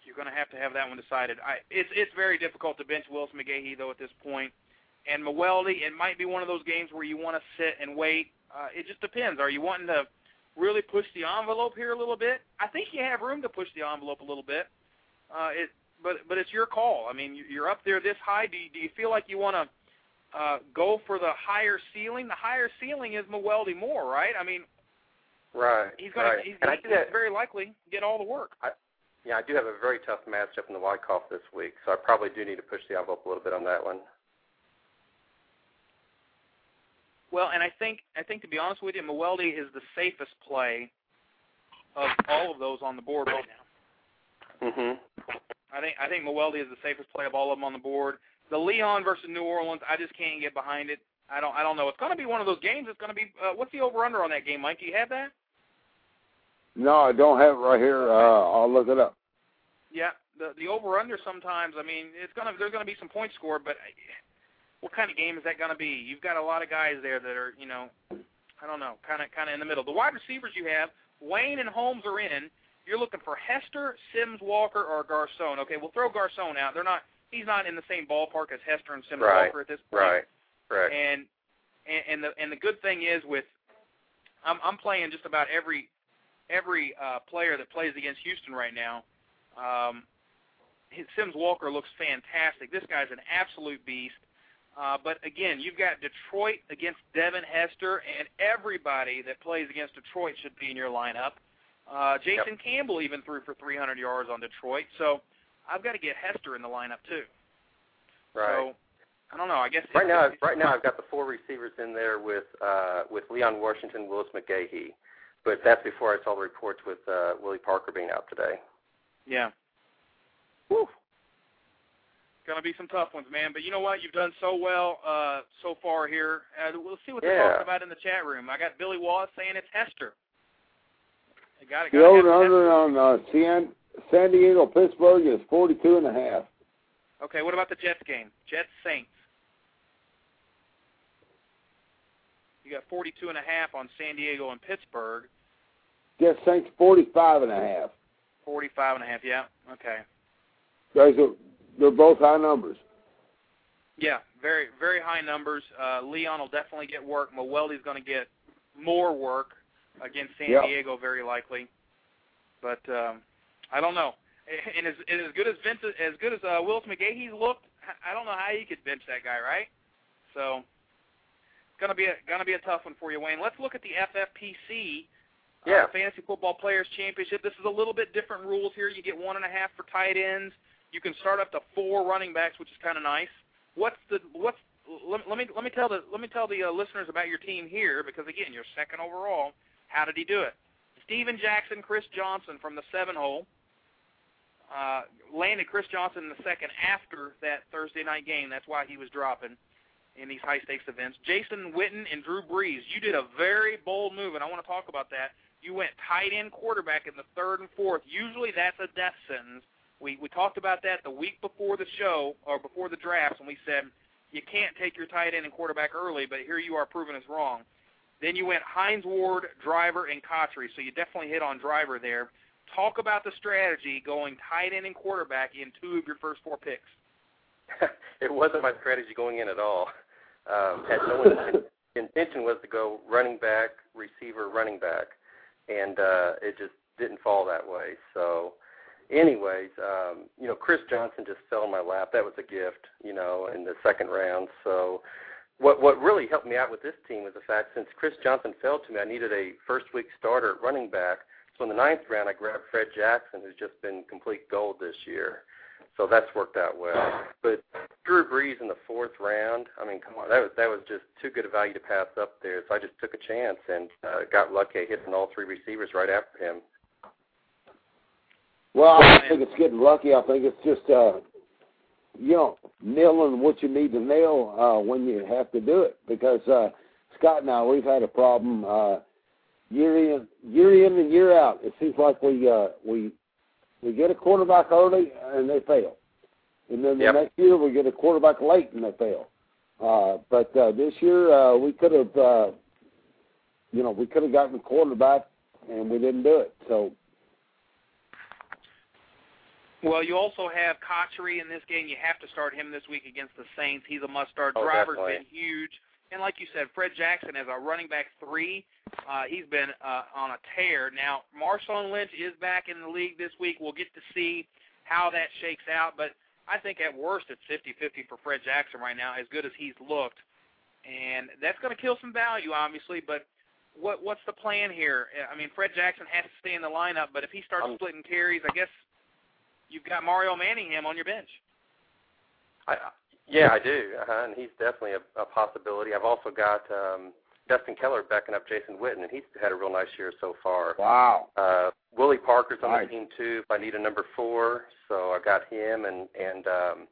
You're gonna have to have that one decided. I it's it's very difficult to bench Willis McGahee though at this point. And Mewelde, it might be one of those games where you want to sit and wait. Uh, it just depends. Are you wanting to really push the envelope here a little bit? I think you have room to push the envelope a little bit. Uh, it, but but it's your call. I mean, you- you're up there this high. Do you, do you feel like you want to uh, go for the higher ceiling? The higher ceiling is Mewelde Moore, right? I mean, Right. he's going right. to he's, and I he's do have, very likely get all the work. I, yeah, I do have a very tough matchup in the Wyckoff this week, so I probably do need to push the envelope a little bit on that one. Well, and I think I think to be honest with you, Mewelde is the safest play of all of those on the board right now. Mhm. I think I think Mewelde is the safest play of all of them on the board. The Leon versus New Orleans, I just can't get behind it. I don't I don't know. It's going to be one of those games. It's going to be uh, what's the over under on that game, Mike? Do you have that? No, I don't have it right here. Uh, I'll look it up. Yeah, the the over under sometimes. I mean, it's gonna there's gonna be some points scored, but what kind of game is that gonna be? You've got a lot of guys there that are you know, I don't know, kind of kind of in the middle. The wide receivers you have, Wayne and Holmes are in. You're looking for Hester, Sims, Walker, or Garcon. Okay, we'll throw Garcon out. They're not. He's not in the same ballpark as Hester and Sims Right, Walker at this point. Right. Right. And and and the and the good thing is with I'm I'm playing just about every every uh, player that plays against Houston right now. Um, Sims Walker looks fantastic. This guy's an absolute beast. Uh, but again, you've got Detroit against Devin Hester, and everybody that plays against Detroit should be in your lineup. Uh, Jason Campbell even threw for 300 yards on Detroit, so I've got to get Hester in the lineup too. right. So I don't know. I guess right now, right now I've got the four receivers in there with uh, with Leon Washington, Willis McGahee, but that's before I saw the reports with uh, Willie Parker being out today. Yeah. Whew. Going to be some tough ones, man. But you know what? You've done so well uh, so far here. Uh, we'll see what they're Yeah. talking about in the chat room. I got Billy Wallace saying it's Hester. I got it. The over under on uh, San San Diego Pittsburgh is forty two and a half. Okay, what about the Jets game? Jets Saints. You got 42 and a half on San Diego and Pittsburgh. Jets Saints forty five and a half. 45 and a half. Yeah. Okay. Those are they're both high numbers. Yeah, very very high numbers. Uh, Leon will definitely get work. Mewelde's going to get more work against San Yeah. Diego, very likely. But um, I don't know. And as, and as good as Vince, as good as uh, Willis McGahee's looked, I don't know how you could bench that guy, right? So gonna be a gonna be a tough one for you, Wayne. Let's look at the FFPC. Yeah. Uh, Fantasy Football Players Championship. This is a little bit different rules here. You get one and a half for tight ends. You can start up to four running backs, which is kind of nice. What's the what's let, let me let me tell the let me tell the uh, listeners about your team here because again you're second overall. How did he do it? Steven Jackson, Chris Johnson from the seven hole. Uh, landed Chris Johnson in the second after that Thursday night game. That's why he was dropping in these high stakes events. Jason Witten and Drew Brees. You did a very bold move, and I want to talk about that. You went tight end quarterback in the third and fourth. Usually that's a death sentence. We we talked about that the week before the show or before the draft, and we said you can't take your tight end and quarterback early, but here you are proving us wrong. Then you went Hines Ward, Driver, and Cotchery, so you definitely hit on Driver there. Talk about the strategy going tight end and quarterback in two of your first four picks. it wasn't my strategy going in at all. Um, had no inten- intention was to go running back, receiver, running back, and uh, it just didn't fall that way. So, anyways, um, you know, Chris Johnson just fell in my lap. That was a gift, you know, in the second round. So, what what really helped me out with this team was the fact since Chris Johnson fell to me, I needed a first week starter at running back. So in the ninth round, I grabbed Fred Jackson, who's just been complete gold this year. So that's worked out well. But Drew Brees in the fourth round, I mean, come on, that was that was just too good a value to pass up there. So I just took a chance and uh, got lucky, hitting all three receivers right after him. Well, I don't think it's getting lucky. I think it's just uh, you know nailing what you need to nail uh, when you have to do it. Because uh, Scott and I, we've had a problem uh, year in, year in and year out. It seems like we uh, we we get a quarterback early and they fail, and then the Yep. next year we get a quarterback late and they fail. Uh, but uh, this year uh, we could have, uh, you know, we could have gotten a quarterback and we didn't do it. So Well, you also have Cotchery in this game. You have to start him this week against the Saints. He's a must-start. Oh, Driver's definitely. been huge, and like you said, Fred Jackson as a running back three, uh, he's been uh, on a tear. Now, Marshawn Lynch is back in the league this week. We'll get to see how that shakes out, but I think at worst it's 50-50 for Fred Jackson right now, as good as he's looked, and that's going to kill some value, obviously. But what what's the plan here? I mean, Fred Jackson has to stay in the lineup, but if he starts Um, splitting carries, I guess you've got Mario Manningham on your bench. I, yeah, I do, uh-huh, and he's definitely a, a possibility. I've also got um, Dustin Keller backing up Jason Witten, and he's had a real nice year so far. wow. Uh, Willie Parker's on Nice. the team too. If I need a number four, so I got him, and and um,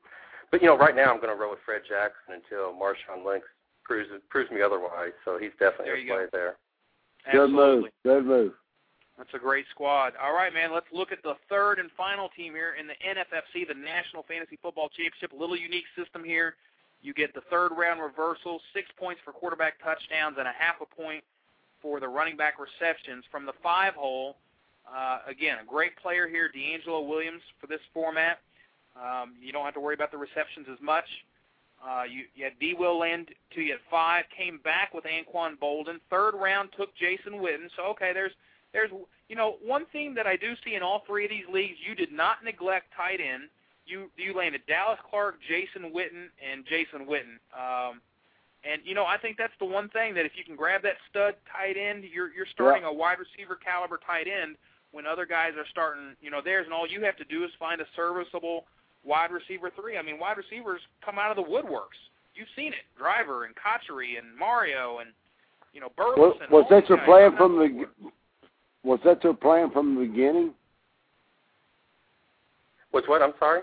but you know, right now I'm going to roll with Fred Jackson until Marshawn Lynch proves proves me otherwise. So he's definitely There a you go. play there. Good move. Good move. That's a great squad. All right, man, let's look at the third and final team here in the NFFC, the National Fantasy Football Championship. A little unique system here. You get the third round reversal, six points for quarterback touchdowns, and a half a point for the running back receptions. From the five hole, uh, again, a great player here, DeAngelo Williams, for this format. Um, you don't have to worry about the receptions as much. Uh, you, you had D. Will land to you at five, came back with Anquan Boldin. Third round took Jason Witten. So okay, there's there's you know one thing that I do see in all three of these leagues, you did not neglect tight end. You you landed Dallas Clark, Jason Witten, and Jason Witten. Um, and you know I think that's the one thing that if you can grab that stud tight end, you're you're starting a wide receiver caliber tight end when other guys are starting you know theirs, and all you have to do is find a serviceable wide receiver three. I mean, wide receivers come out of the woodworks. you've seen it, Driver and Cotchery and Mario and you know Burleson. was all that your plan from not- the? Was that your plan from the beginning? Was what? I'm sorry.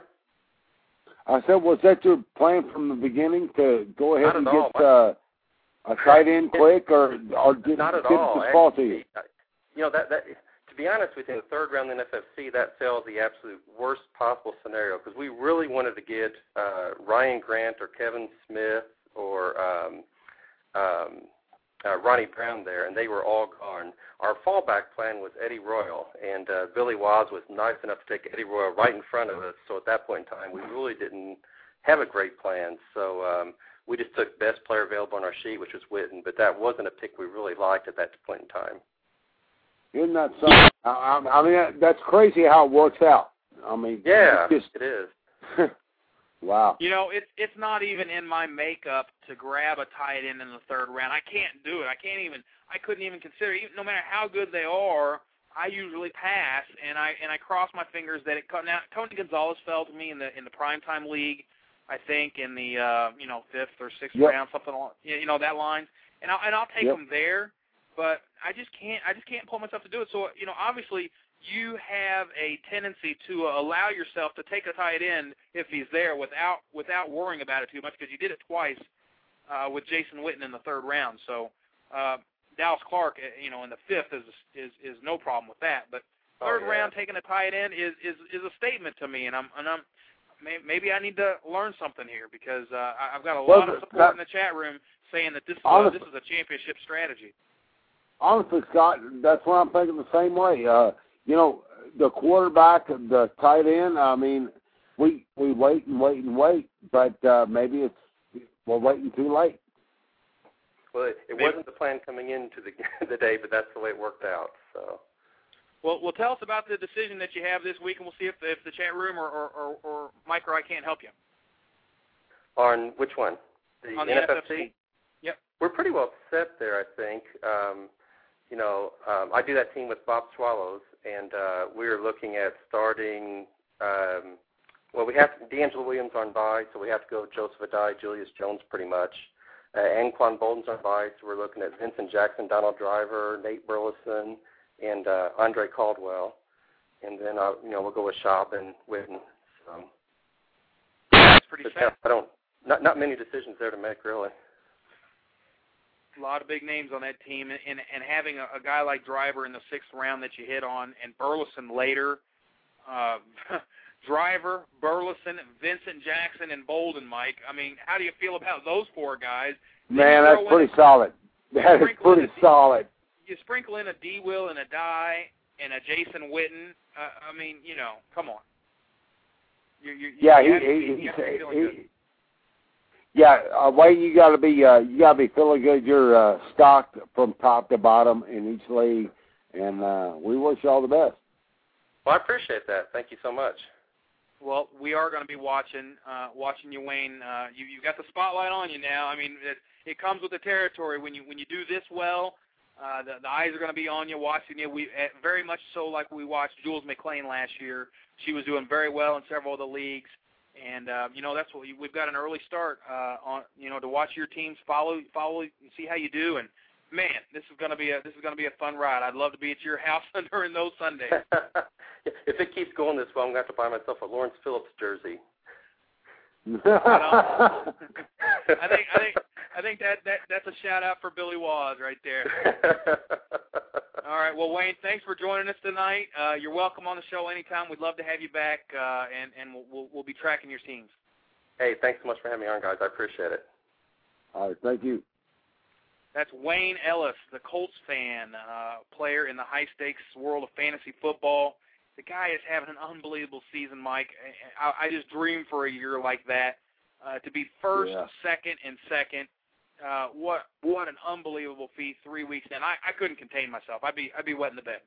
I said, was that your plan from the beginning to go ahead and all. get uh, a tight end quick, or or did, Not at did all. it fall to you? Know that that to be honest with you, in the third round in FFC, that fell the absolute worst possible scenario because we really wanted to get uh, Ryan Grant or Kevin Smith or um, um, uh, Ronnie Brown there, and they were all gone. Our fallback plan was Eddie Royal, and uh, Billy Waz was nice enough to take Eddie Royal right in front of us. So at that point in time, we really didn't have a great plan. So um, we just took best player available on our sheet, which was Witten, but that wasn't a pick we really liked at that point in time. Isn't that something? I, I I mean, that's crazy how it works out. I mean, Yeah, it's it is. wow. You know, it's it's not even in my makeup to grab a tight end in the third round. I can't do it. I can't even. I couldn't even consider. Even, no matter how good they are, I usually pass, and I and I cross my fingers that it. Now Tony Gonzalez fell to me in the in the primetime league. I think in the uh, you know fifth or sixth Yep. round, something along you know that line, and I'll and I'll take Yep. them there. But I just can't. I just can't pull myself to do it. So you know, obviously, you have a tendency to uh, allow yourself to take a tight end if he's there without without worrying about it too much because you did it twice uh, with Jason Witten in the third round. So uh, Dallas Clark, uh, you know, in the fifth is is is no problem with that. But Oh, third yeah. round taking a tight end is is is a statement to me, and I'm and I'm may- maybe I need to learn something here because uh, I've got a Well, lot of that- support in the chat room saying that this uh, Honestly- this is a championship strategy. Honestly, Scott, that's why I'm thinking the same way. Uh, you know, the quarterback, the tight end. I mean, we we wait and wait and wait, but uh, maybe it's we're waiting too late. Well, it, it wasn't the plan coming into the the day, but that's the way it worked out. So. Well, well, tell us about the decision that you have this week, and we'll see if if the chat room or or, or, or Mike or I can't help you On which one? The on the NFFC? NFFC. Yep. We're pretty well set there, I think. Um, you know, um, I do that team with Bob Swallows, and uh, we're looking at starting. Um, well, we have DeAngelo Williams on bye, so we have to go with Joseph Addai, Julius Jones, pretty much. Uh, Anquan Boldin's on bye, so we're looking at Vincent Jackson, Donald Driver, Nate Burleson, and uh, Andre Caldwell. And then, uh, you know, we'll go with Schaub and Witten. So, That's pretty but. I don't. Not not many decisions there to make, really. A lot of big names on that team, and and, having a, a guy like Driver in the sixth round that you hit on, and Burleson later. Uh, Driver, Burleson, Vincent Jackson, and Boldin. Mike, I mean, how do you feel about those four guys? Man, that's pretty solid. That is pretty a- solid. you sprinkle in a D Will and a Die and a Jason Witten. Uh, I mean, you know, come on. You, you, Yeah, you he, have to be- he, you have to be he. Yeah. Uh, Wayne, you got to be uh, you got to be feeling good. You're uh, stocked from top to bottom in each league, and uh, we wish you all the best. Well, I appreciate that. Thank you so much. Well, we are going to be watching, uh, watching you, Wayne. Uh, you, you've got the spotlight on you now. I mean, it, it comes with the territory. When you when you do this well, uh, the, the eyes are going to be on you, watching you. We uh, very much so like we watched Jules McLean last year. She was doing very well in several of the leagues, and uh, you know that's what we, we've got an early start uh, on. You know, to watch your teams follow, follow, and see how you do. And man, this is going to be a this is going to be a fun ride. I'd love to be at your house during those Sundays. if it keeps going this way, I'm going to have to buy myself a Lawrence Phillips jersey. I think I think I think that that that's a shout out for Billy Waz right there. All right, well Wayne, thanks for joining us tonight. Uh, you're welcome on the show anytime. We'd love to have you back, uh, and and we'll, we'll we'll be tracking your teams. hey, thanks so much for having me on, guys. I appreciate it. all right, thank you. That's Wayne Ellis, the Colts fan, uh, player in the high stakes world of fantasy football. The guy is having an unbelievable season, Mike. I, I just dream for a year like that. Uh, to be first, Yeah. second, and second. Uh, what what an unbelievable feat! Three weeks in, I, I couldn't contain myself. I'd be I'd be wetting the bed.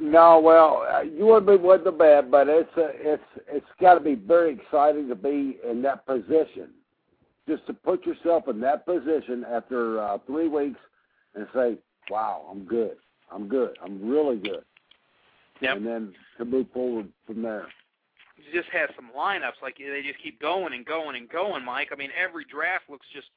No, well, uh, you wouldn't be with the bed, but it's uh, it's it's got to be very exciting to be in that position. Just to put yourself in that position after uh, three weeks and say, "Wow, I'm good. I'm good. I'm really good," Yep. and then to move forward from there. just has some lineups like they just keep going and going and going, Mike. I mean, every draft looks just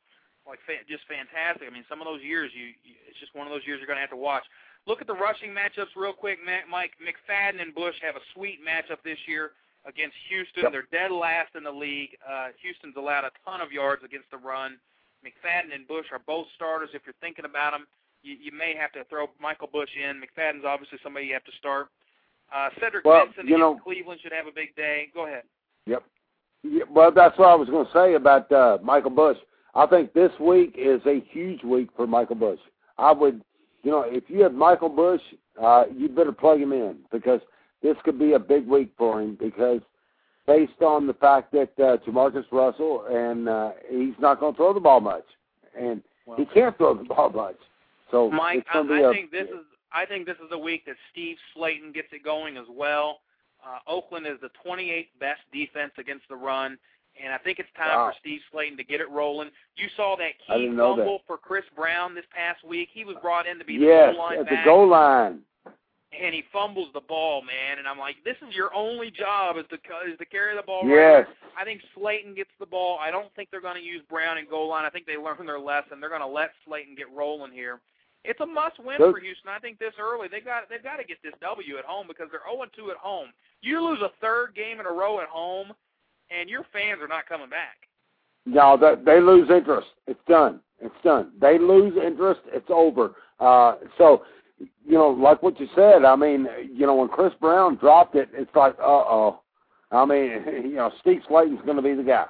like fa- just fantastic. I mean, some of those years you, you it's just one of those years you're going to have to watch. Look at the rushing matchups real quick, Mike. McFadden and Bush have a sweet matchup this year against Houston. Yep. They're dead last in the league. Uh, Houston's allowed a ton of yards against the run. McFadden and Bush are both starters. If you're thinking about them, you, you may have to throw Michael Bush in. McFadden's obviously somebody you have to start. Uh, Cedric Well, Benson you know- Cleveland should have a big day. Go ahead. Yep. Yeah, well, that's what I was going to say about uh, Michael Bush. I think this week is a huge week for Michael Bush. I would, you know, if you have Michael Bush, uh, you better plug him in because this could be a big week for him because based on the fact that uh, Jamarcus Russell and uh, he's not going to throw the ball much, and he can't throw the ball much. So Mike, I, I a, think this is I think this is the week that Steve Slaton gets it going as well. Uh, Oakland is the 28th best defense against the run, and I think it's time Wow. for Steve Slaton to get it rolling. You saw that key didn't know that. fumble for Chris Brown this past week. He was brought in to be the yes goal line at the back, goal line. and he fumbles the ball, man. And I'm like, this is your only job is to is to carry the ball. Yes. Right. I think Slaton gets the ball. I don't think they're going to use Brown and goal line. I think they learned their lesson. They're going to let Slaton get rolling here. It's a must-win Those- for Houston. I think this early they got they've got to get this W at home because they're 0-2 at home. You lose a third game in a row at home, and your fans are not coming back. No, that they lose interest. It's done. It's done. They lose interest. It's over. Uh, so, you know, like what you said. I mean, you know, when Chris Brown dropped it, it's like, uh oh. I mean, you know, Steve Slaton's going to be the guy.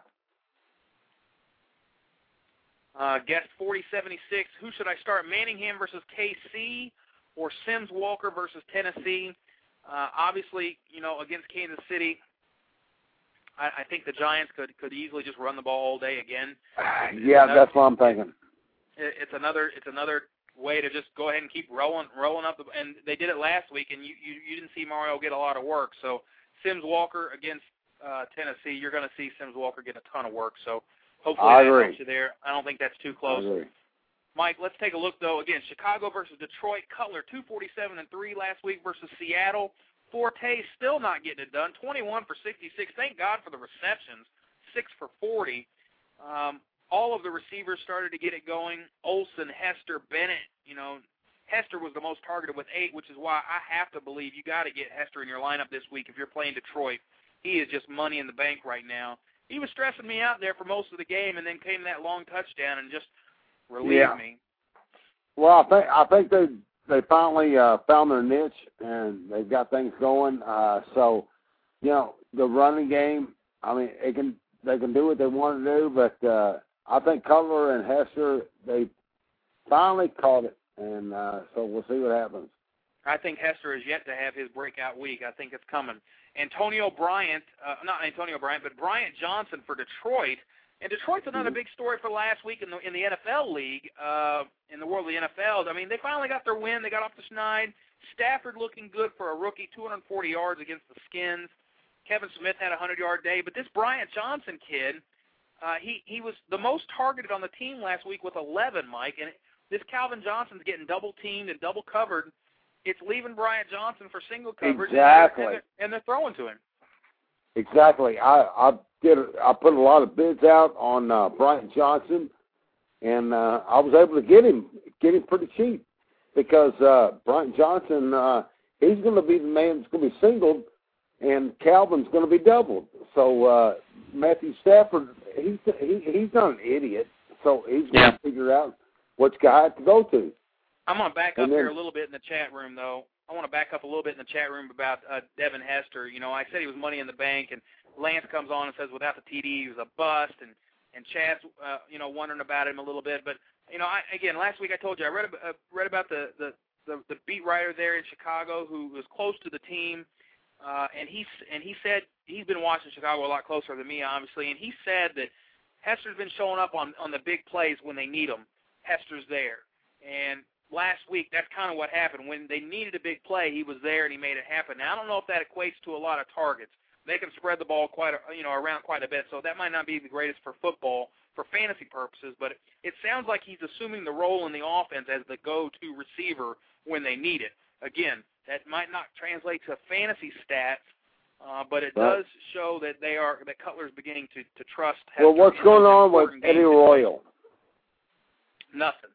Uh, guest 4076. Who should I start? Manningham versus KC or Sims Walker versus Tennessee? Uh, obviously, you know, against Kansas City, I, I think the Giants could could easily just run the ball all day again. Yeah, that's what I'm thinking. It, it's another it's another way to just go ahead and keep rolling rolling up. The, and they did it last week, and you, you you didn't see Mario get a lot of work. So Sims Walker against uh, Tennessee, you're going to see Sims Walker get a ton of work. So hopefully I that agree. helps you there. I don't think that's too I close. agree. Mike, let's take a look though. Again, Chicago versus Detroit. Cutler 247 and three last week versus Seattle. Forte still not getting it done. 21 for 66. Thank God for the receptions. Six for 40. Um, all of the receivers started to get it going. Olsen, Hester, Bennett. You know, Hester was the most targeted with eight, which is why I have to believe you got to get Hester in your lineup this week if you're playing Detroit. He is just money in the bank right now. He was stressing me out there for most of the game, and then came that long touchdown and just relieved Yeah. me. Well, I think I think they they finally uh, found their niche and they've got things going. Uh, so, you know, the running game. I mean, it can they can do what they want to do, but uh, I think Cutler and Hester they finally caught it, and uh, so we'll see what happens. I think Hester is yet to have his breakout week. I think it's coming. Antonio Bryant, uh, not Antonio Bryant, but Bryant Johnson for Detroit. And Detroit's another big story for last week in the in the NFL league, uh, in the world of the NFL. I mean, they finally got their win. They got off the schneid. Stafford looking good for a rookie, 240 yards against the Skins. Kevin Smith had a 100-yard day, but this Bryant Johnson kid, uh, he he was the most targeted on the team last week with 11, Mike. And this Calvin Johnson's getting double teamed and double covered. It's leaving Bryant Johnson for single coverage, Exactly. and they're, and they're throwing to him. Exactly. I I did. I put a lot of bids out on uh, Bryant Johnson, and uh, I was able to get him get him pretty cheap because uh, Bryant Johnson uh, he's going to be the man that's going to be singled, and Calvin's going to be doubled. So uh, Matthew Stafford he's he, he's not an idiot, so he's going to figure out which guy to go to. I'm going to back up And then- here a little bit in the chat room, though. I want to back up a little bit in the chat room about uh, Devin Hester. You know, I said he was money in the bank, and Lance comes on and says without the TD he was a bust, and and Chad's uh, you know wondering about him a little bit. But you know, I, again, last week I told you I read uh, read about the, the the the beat writer there in Chicago who was close to the team, uh, and he and he said he's been watching Chicago a lot closer than me, obviously, and he said that Hester's been showing up on on the big plays when they need him. Hester's there, and last week that's kind of what happened. When they needed a big play, he was there and he made it happen. Now I don't know if that equates to a lot of targets. They can spread the ball quite a, you know around quite a bit, so that might not be the greatest for football for fantasy purposes. But it, it sounds like he's assuming the role in the offense as the go-to receiver when they need it. Again, that might not translate to fantasy stats, Uh, but it Right. does show that they are that Cutler's beginning to to trust. Well, Hester what's going on with Eddie. Royal? Nothing.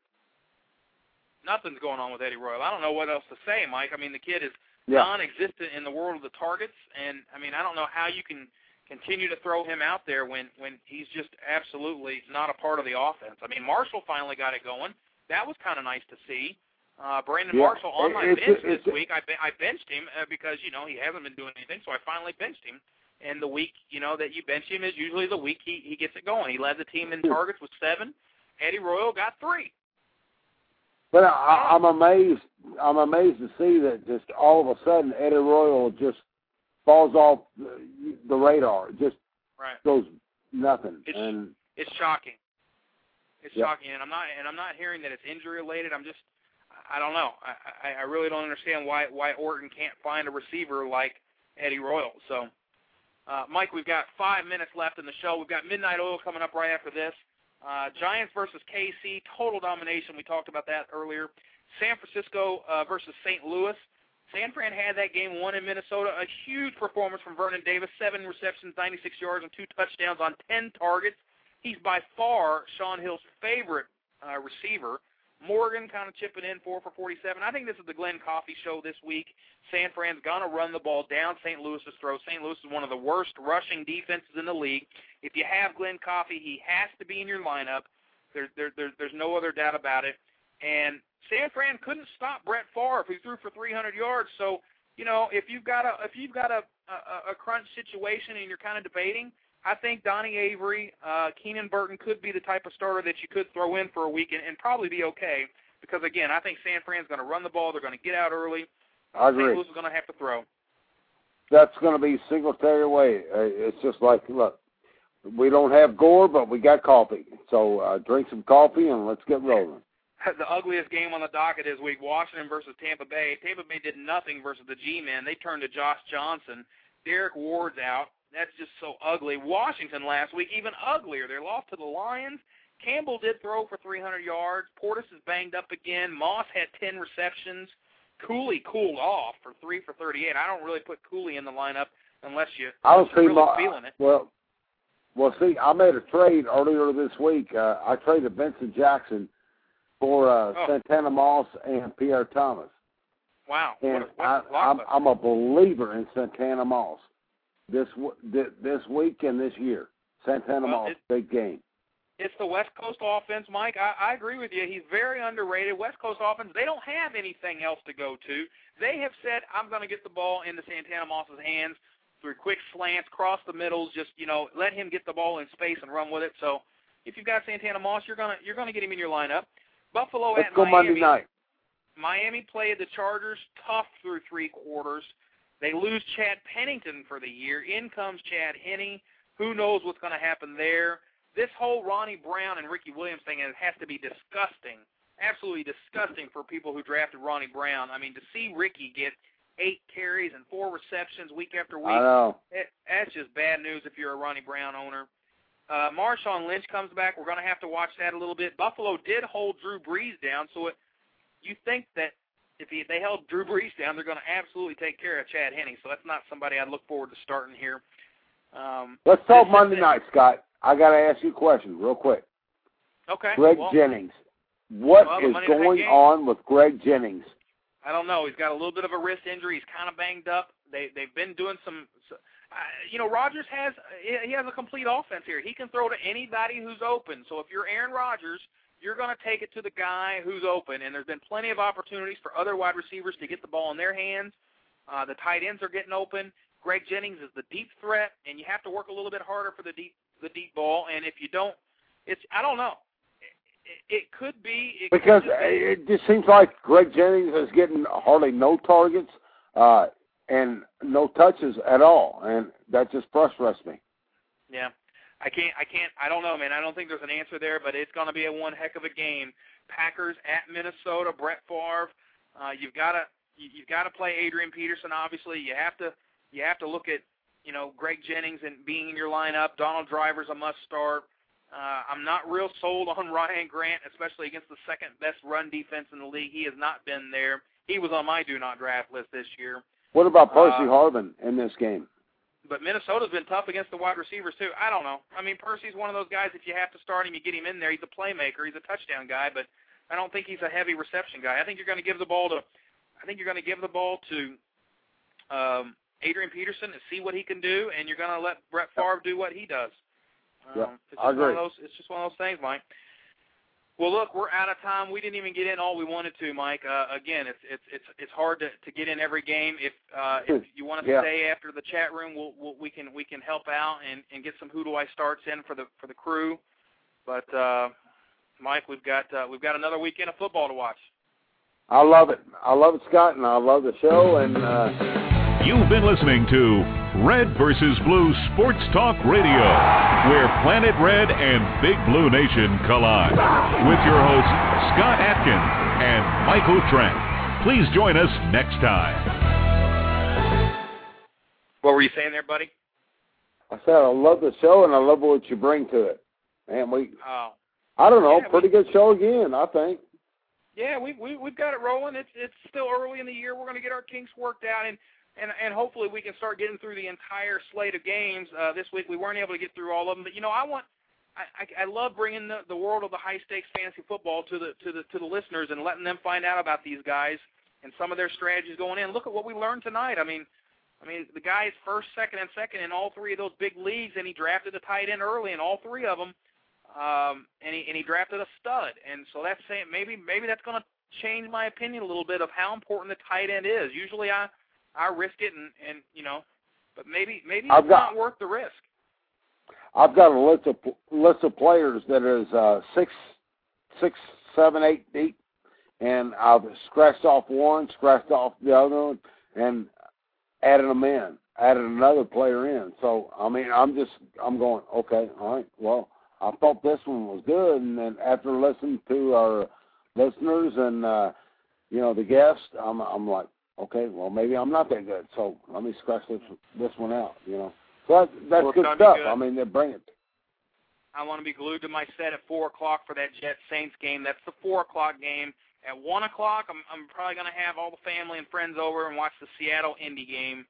Nothing's going on with Eddie Royal. I don't know what else to say, Mike. I mean, the kid is Yeah. non-existent in the world of the targets, and I mean, I don't know how you can continue to throw him out there when when he's just absolutely not a part of the offense. I mean, Marshall finally got it going. That was kind of nice to see. Uh, Brandon Yeah, Marshall on my it's- bench it's- this week. I I benched him uh, because you know he hasn't been doing anything, so I finally benched him. And the week you know that you bench him is usually the week he he gets it going. He led the team in targets with seven. Eddie Royal got three. But I, I'm amazed. I'm amazed to see that just all of a sudden Eddie Royal just falls off the, radar. Just Right. goes nothing. It's- and It's shocking. It's Yeah. shocking, and I'm not and I'm not hearing that it's injury related. I'm just I don't know. I, I I really don't understand why why Orton can't find a receiver like Eddie Royal. So, uh, Mike, we've got five minutes left in the show. We've got Midnight Oil coming up right after this. Uh, Giants versus KC, total domination. We talked about that earlier. San Francisco uh, versus St. Louis. San Fran had that game won in Minnesota. A huge performance from Vernon Davis, seven receptions, 96 yards, and two touchdowns on 10 targets. He's by far Shaun Hill's favorite uh, receiver. Morgan kind of chipping in four for 47. I think this is the Glen Coffee show this week. San Fran's gonna run the ball down St. Louis's throat. St. Louis is one of the worst rushing defenses in the league. If you have Glen Coffee, he has to be in your lineup. There's there, there, there's no other doubt about it. And San Fran couldn't stop Brett Favre, who threw for 300 yards. So you know if you've got a if you've got a a, a crunch situation and you're kind of debating, I think Donnie Avery, uh, Keenan Burton could be the type of starter that you could throw in for a week and, and probably be okay. Because again, I think San Fran's going to run the ball. They're going to get out early. I St. agree. Louis is going to have to throw. That's going to be Singletary way. Uh, it's just like, look, we don't have Gore, but we got coffee. So uh, drink some coffee and let's get rolling. the ugliest game on the docket this week, Washington versus Tampa Bay. Tampa Bay did nothing versus the G-men. They turned to Josh Johnson. Derrick Ward's out. That's just so ugly. Washington last week, even uglier. They lost to the Lions. Campbell did throw for 300 yards. Portis is banged up again. Moss had 10 receptions. Cooley cooled off for 3 for 38. I don't really put Cooley in the lineup unless you, I don't unless you're see really my, feeling it. well. Well, see, I made a trade earlier this week. Uh, I traded Vincent Jackson for uh, Oh. Santana Moss and Pierre Thomas. Wow. And what a, what I, I'm. I'm a believer in Santana Moss this this week and this year. Santana Well, Moss, big game. It's the West Coast offense, Mike. I, I agree with you. He's very underrated. West Coast offense, they don't have anything else to go to. They have said, I'm going to get the ball into Santana Moss's hands through quick slants, cross the middles, just, you know, let him get the ball in space and run with it. So if you've got Santana Moss, you're going to you're going to get him in your lineup. Buffalo Let's at go Miami. Monday night. Miami played the Chargers tough through three quarters. They lose Chad Pennington for the year. In comes Chad Henne. Who knows what's going to happen there? This whole Ronnie Brown and Ricky Williams thing has to be disgusting, absolutely disgusting for people who drafted Ronnie Brown. I mean, to see Ricky get eight carries and four receptions week after week, I know. it, that's just bad news if you're a Ronnie Brown owner. Uh, Marshawn Lynch comes back. We're going to have to watch that a little bit. Buffalo did hold Drew Brees down, so it, you think that if he, they held Drew Brees down, they're going to absolutely take care of Chad Henne. So that's not somebody I'd look forward to starting here. Um, Let's talk Monday night, Scott. I got to ask you a question real quick. Okay. Greg well, Jennings. What Well, is going on with Greg Jennings? I don't know. He's got a little bit of a wrist injury. He's kind of banged up. They they've been doing some. Uh, you know, Rodgers has he has a complete offense here. He can throw to anybody who's open. So if you're Aaron Rodgers, you're going to take it to the guy who's open. And there's been plenty of opportunities for other wide receivers to get the ball in their hands. Uh, the tight ends are getting open. Greg Jennings is the deep threat, and you have to work a little bit harder for the deep the deep ball. And if you don't, it's I don't know. It, it could be it could Because just be- it just seems like Greg Jennings is getting hardly no targets uh, and no touches at all, and that just frustrates me. Yeah. I can't I can't I don't know, man. I don't think there's an answer there, but it's gonna be a one heck of a game. Packers at Minnesota, Brett Favre. Uh you've gotta you, you've got to play Adrian Peterson obviously. You have to you have to look at, you know, Greg Jennings and being in your lineup. Donald Driver's a must start. Uh, I'm not real sold on Ryan Grant, especially against the second best run defense in the league. He has not been there. He was on my do not draft list this year. What about Percy Uh, Harvin in this game? But Minnesota's been tough against the wide receivers too. I don't know. I mean, Percy's one of those guys. If you have to start him, you get him in there. He's a playmaker. He's a touchdown guy, but I don't think he's a heavy reception guy. I think you're going to give the ball to. I think you're going to give the ball to um, Adrian Peterson and see what he can do, and you're going to let Brett Favre do what he does. Um, yeah, it's just I agree. One of those, it's just one of those things, Mike. Well, look, we're out of time. We didn't even get in all we wanted to, Mike. Uh, again, it's it's it's it's hard to to get in every game. If uh, if you want to Yeah. stay after the chat room, we'll, we'll we can we can help out and and get some who do I starts in for the for the crew. But uh, Mike, we've got uh, we've got another weekend of football to watch. I love it. I love it, Scott, and I love the show. And uh, You've been listening to Red versus Blue Sports Talk Radio, where Planet Red and Big Blue Nation collide. With your hosts, Scott Atkins and Michael Trent. Please join us next time. What were you saying there, buddy? I said I love the show, and I love what you bring to it. Man, we Oh, I don't know, Yeah, pretty good show again. I think. yeah, we we we've got it rolling. It's it's still early in the year. We're going to get our kinks worked out, and and and hopefully we can start getting through the entire slate of games. Uh, this week we weren't able to get through all of them, but you know I want. I, I, I love bringing the, the world of the high stakes fantasy football to the to the to the listeners and letting them find out about these guys and some of their strategies going in. Look at what we learned tonight. I mean, I mean the guy's first, second, and second in all three of those big leagues, and he drafted a tight end early in all three of them, um, and he and he drafted a stud. And so that's saying maybe maybe that's going to change my opinion a little bit of how important the tight end is. Usually I I risk it and and you know, but maybe maybe I've it's got- not worth the risk. I've got a list of list of players that is uh, six, six, seven, eight deep, and I've scratched off one, scratched off the other one, and added them in, added another player in. So I mean, I'm just I'm going okay, all right. Well, I thought this one was good, and then after listening to our listeners and uh, you know the guests, I'm I'm like, okay, well maybe I'm not that good. So let me scratch this this one out. You know, so that, that's Well, good stuff. good. I mean, they bring it. I want to be glued to my set at four o'clock for that Jets Saints game. That's the four o'clock game. At one o'clock, I'm I'm probably going to have all the family and friends over and watch the Seattle Indy game.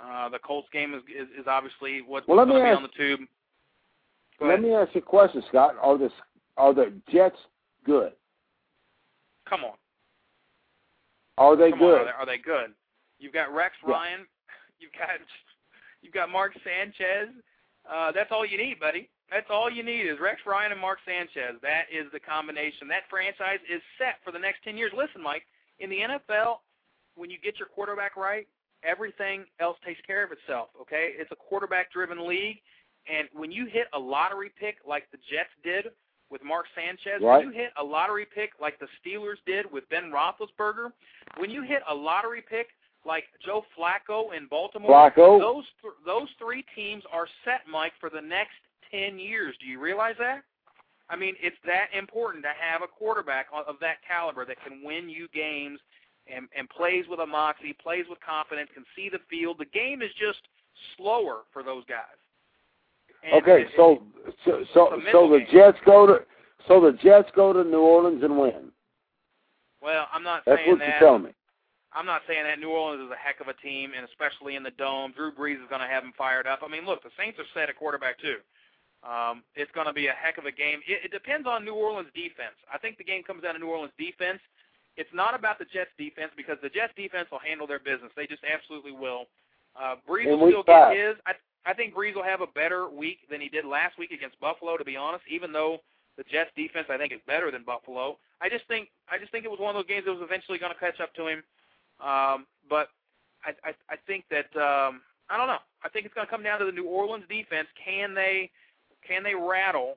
Uh, the Colts game is is, is obviously what, Well, what's going to be ask- on the tube. Go Let ahead. me ask you a question, Scott. Are the are the Jets good? Come on. Are they Come good? on, are they, are they good? You've got Rex Yeah. Ryan. You've got you've got Mark Sanchez. Uh, that's all you need, buddy. That's all you need is Rex Ryan and Mark Sanchez. That is the combination. That franchise is set for the next ten years. Listen, Mike, in the NFL, when you get your quarterback right, everything else takes care of itself. Okay, it's a quarterback-driven league, and when you hit a lottery pick like the Jets did with Mark Sanchez, Right. when you hit a lottery pick like the Steelers did with Ben Roethlisberger, when you hit a lottery pick like Joe Flacco in Baltimore, Flacco. those th- those three teams are set, Mike, for the next ten years. Do you realize that? I mean, it's that important to have a quarterback of of that caliber that can win you games and and plays with a moxie, plays with confidence, can see the field. The game is just slower for those guys. And Okay, so so so, so the game. Jets go to so the Jets go to New Orleans and win. well, I'm not That's saying what that. you're telling me. I'm not saying that New Orleans is a heck of a team, and especially in the dome, Drew Brees is going to have them fired up. I mean, look, the Saints are set at quarterback too. Um, it's going to be a heck of a game. It, it depends on New Orleans defense. I think the game comes down to New Orleans defense. It's not about the Jets defense because the Jets defense will handle their business. They just absolutely will. Uh, Brees In will still get his. I, I think Brees will have a better week than he did last week against Buffalo. To be honest, even though the Jets defense I think is better than Buffalo, I just think I just think it was one of those games that was eventually going to catch up to him. Um, but I, I, I think that um, I don't know. I think it's going to come down to the New Orleans defense. Can they can they rattle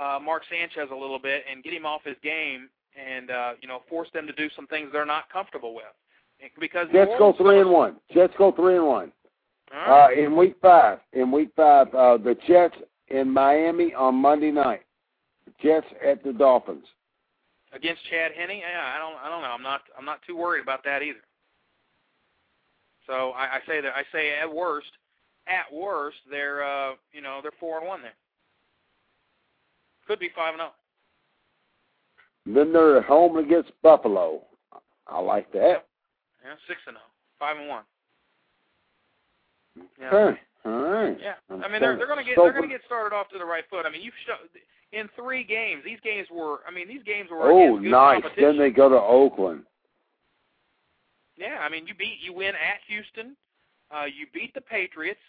uh, Mark Sanchez a little bit and get him off his game and uh, you know force them to do some things they're not comfortable with? Because Jets go three and one. Jets go three and one. Right. Uh, in week five, in week five, uh, the Jets in Miami on Monday night. Jets at the Dolphins. against Chad Henne, yeah, I don't, I don't know. I'm not, I'm not too worried about that either. So I, I say that I say at worst, at worst, they're, uh, you know, they're four and one there. Could be five and oh. zero. Then they're at home against Buffalo. I like that. Yeah, six and zero. Five and one. Yeah. Huh. All right. Yeah, I'm mean they're they're going to get they're going to get started off to the right foot. I mean you've show, in three games. These games were I mean these games were Oh, nice. Then they go to Oakland. Yeah, I mean you beat you win at Houston, uh, you beat the Patriots,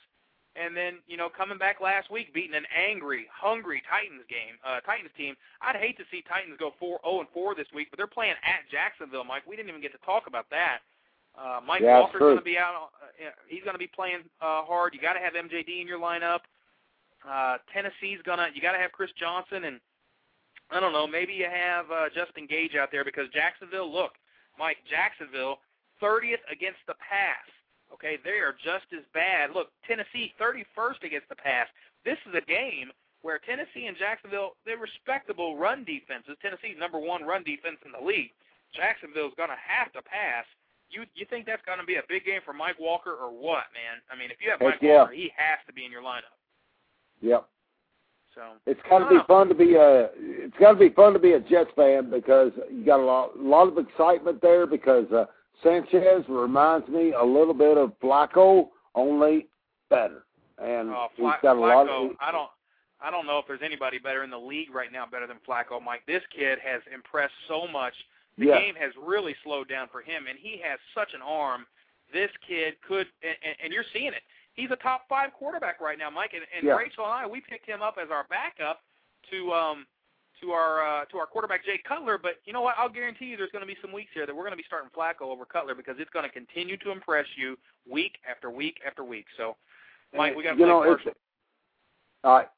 and then you know coming back last week beating an angry, hungry Titans game, uh, Titans team. I'd hate to see Titans go four zero and four this week, but they're playing at Jacksonville. Mike, we didn't even get to talk about that. Uh, Mike Yeah, Walker's going to be out. Uh, he's going to be playing uh, hard. You got to have MJD in your lineup. Uh, Tennessee's gonna. You got to have Chris Johnson, and I don't know. Maybe you have uh, Justin Gage out there because Jacksonville. Look, Mike, Jacksonville, 30th against the pass. Okay, they are just as bad. Look, Tennessee, 31st against the pass. This is a game where Tennessee and Jacksonville, they're respectable run defenses. Tennessee's number one run defense in the league. Jacksonville's going to have to pass. You you think that's going to be a big game for Mike Walker or what, man? I mean, if you have Mike yeah. Walker, he has to be in your lineup. Yep. So It's got to be know. fun to be a. It's got to be fun to be a Jets fan because you got a lot, a lot of excitement there because uh, Sanchez reminds me a little bit of Flacco, only better, and he's Fla- got a lot. Of, I don't, I don't know if there's anybody better in the league right now better than Flacco. Mike, this kid has impressed so much. The Yeah. game has really slowed down for him, and he has such an arm. This kid could, and, and, and you're seeing it. He's a top five quarterback right now, Mike. And, and Yeah. Rachel and I, we picked him up as our backup to um to our uh, to our quarterback Jay Cutler. But you know what? I'll guarantee you, there's going to be some weeks here that we're going to be starting Flacco over Cutler because it's going to continue to impress you week after week after week. So, Mike, we got to you play know, commercial. all right.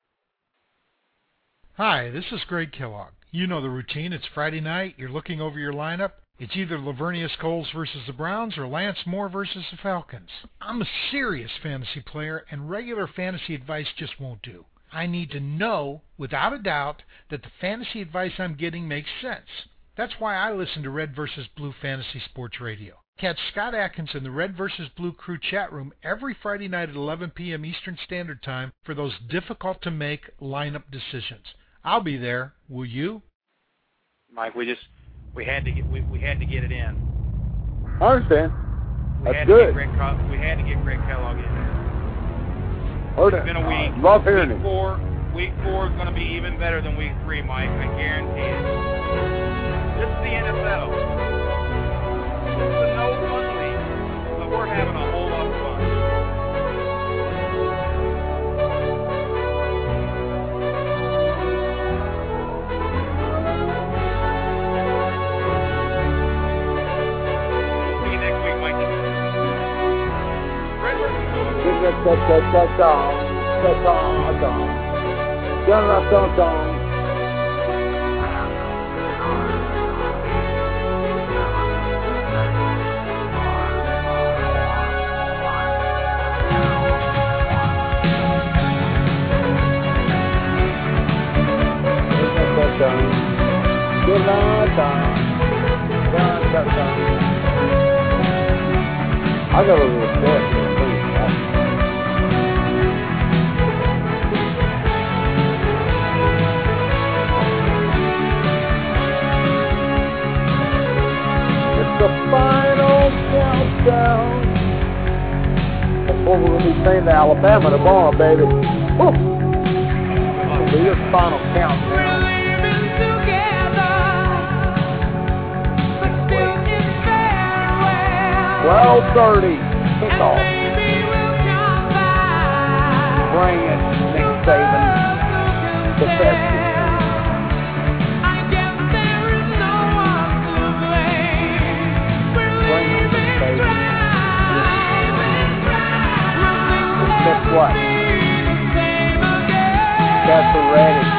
Hi, this is Greg Kellogg. You know the routine. It's Friday night. You're looking over your lineup. It's either Laveranues Coles versus the Browns or Lance Moore versus the Falcons. I'm a serious fantasy player, and regular fantasy advice just won't do. I need to know, without a doubt, that the fantasy advice I'm getting makes sense. That's why I listen to Red vs. Blue Fantasy Sports Radio. Catch Scott Atkins in the Red vs. Blue Crew chat room every Friday night at 11 p.m. Eastern Standard Time for those difficult to make lineup decisions. I'll be there. Will you? Mike, we just we had to get we, we had to get it in. I understand. We That's had good. To get Greg, we had to get Greg Kellogg in. Heard It's it. been a week. I love hearing week it. four, week four is going to be even better than week three, Mike. I guarantee it. This is the NFL. This is a no fun league, but we're having a I got a little bit. Final countdown. Before we're going to be saying to Alabama tomorrow, baby. Woo! It'll be your final countdown. Twelve thirty kickoff. Bring it, what? Cats are ready.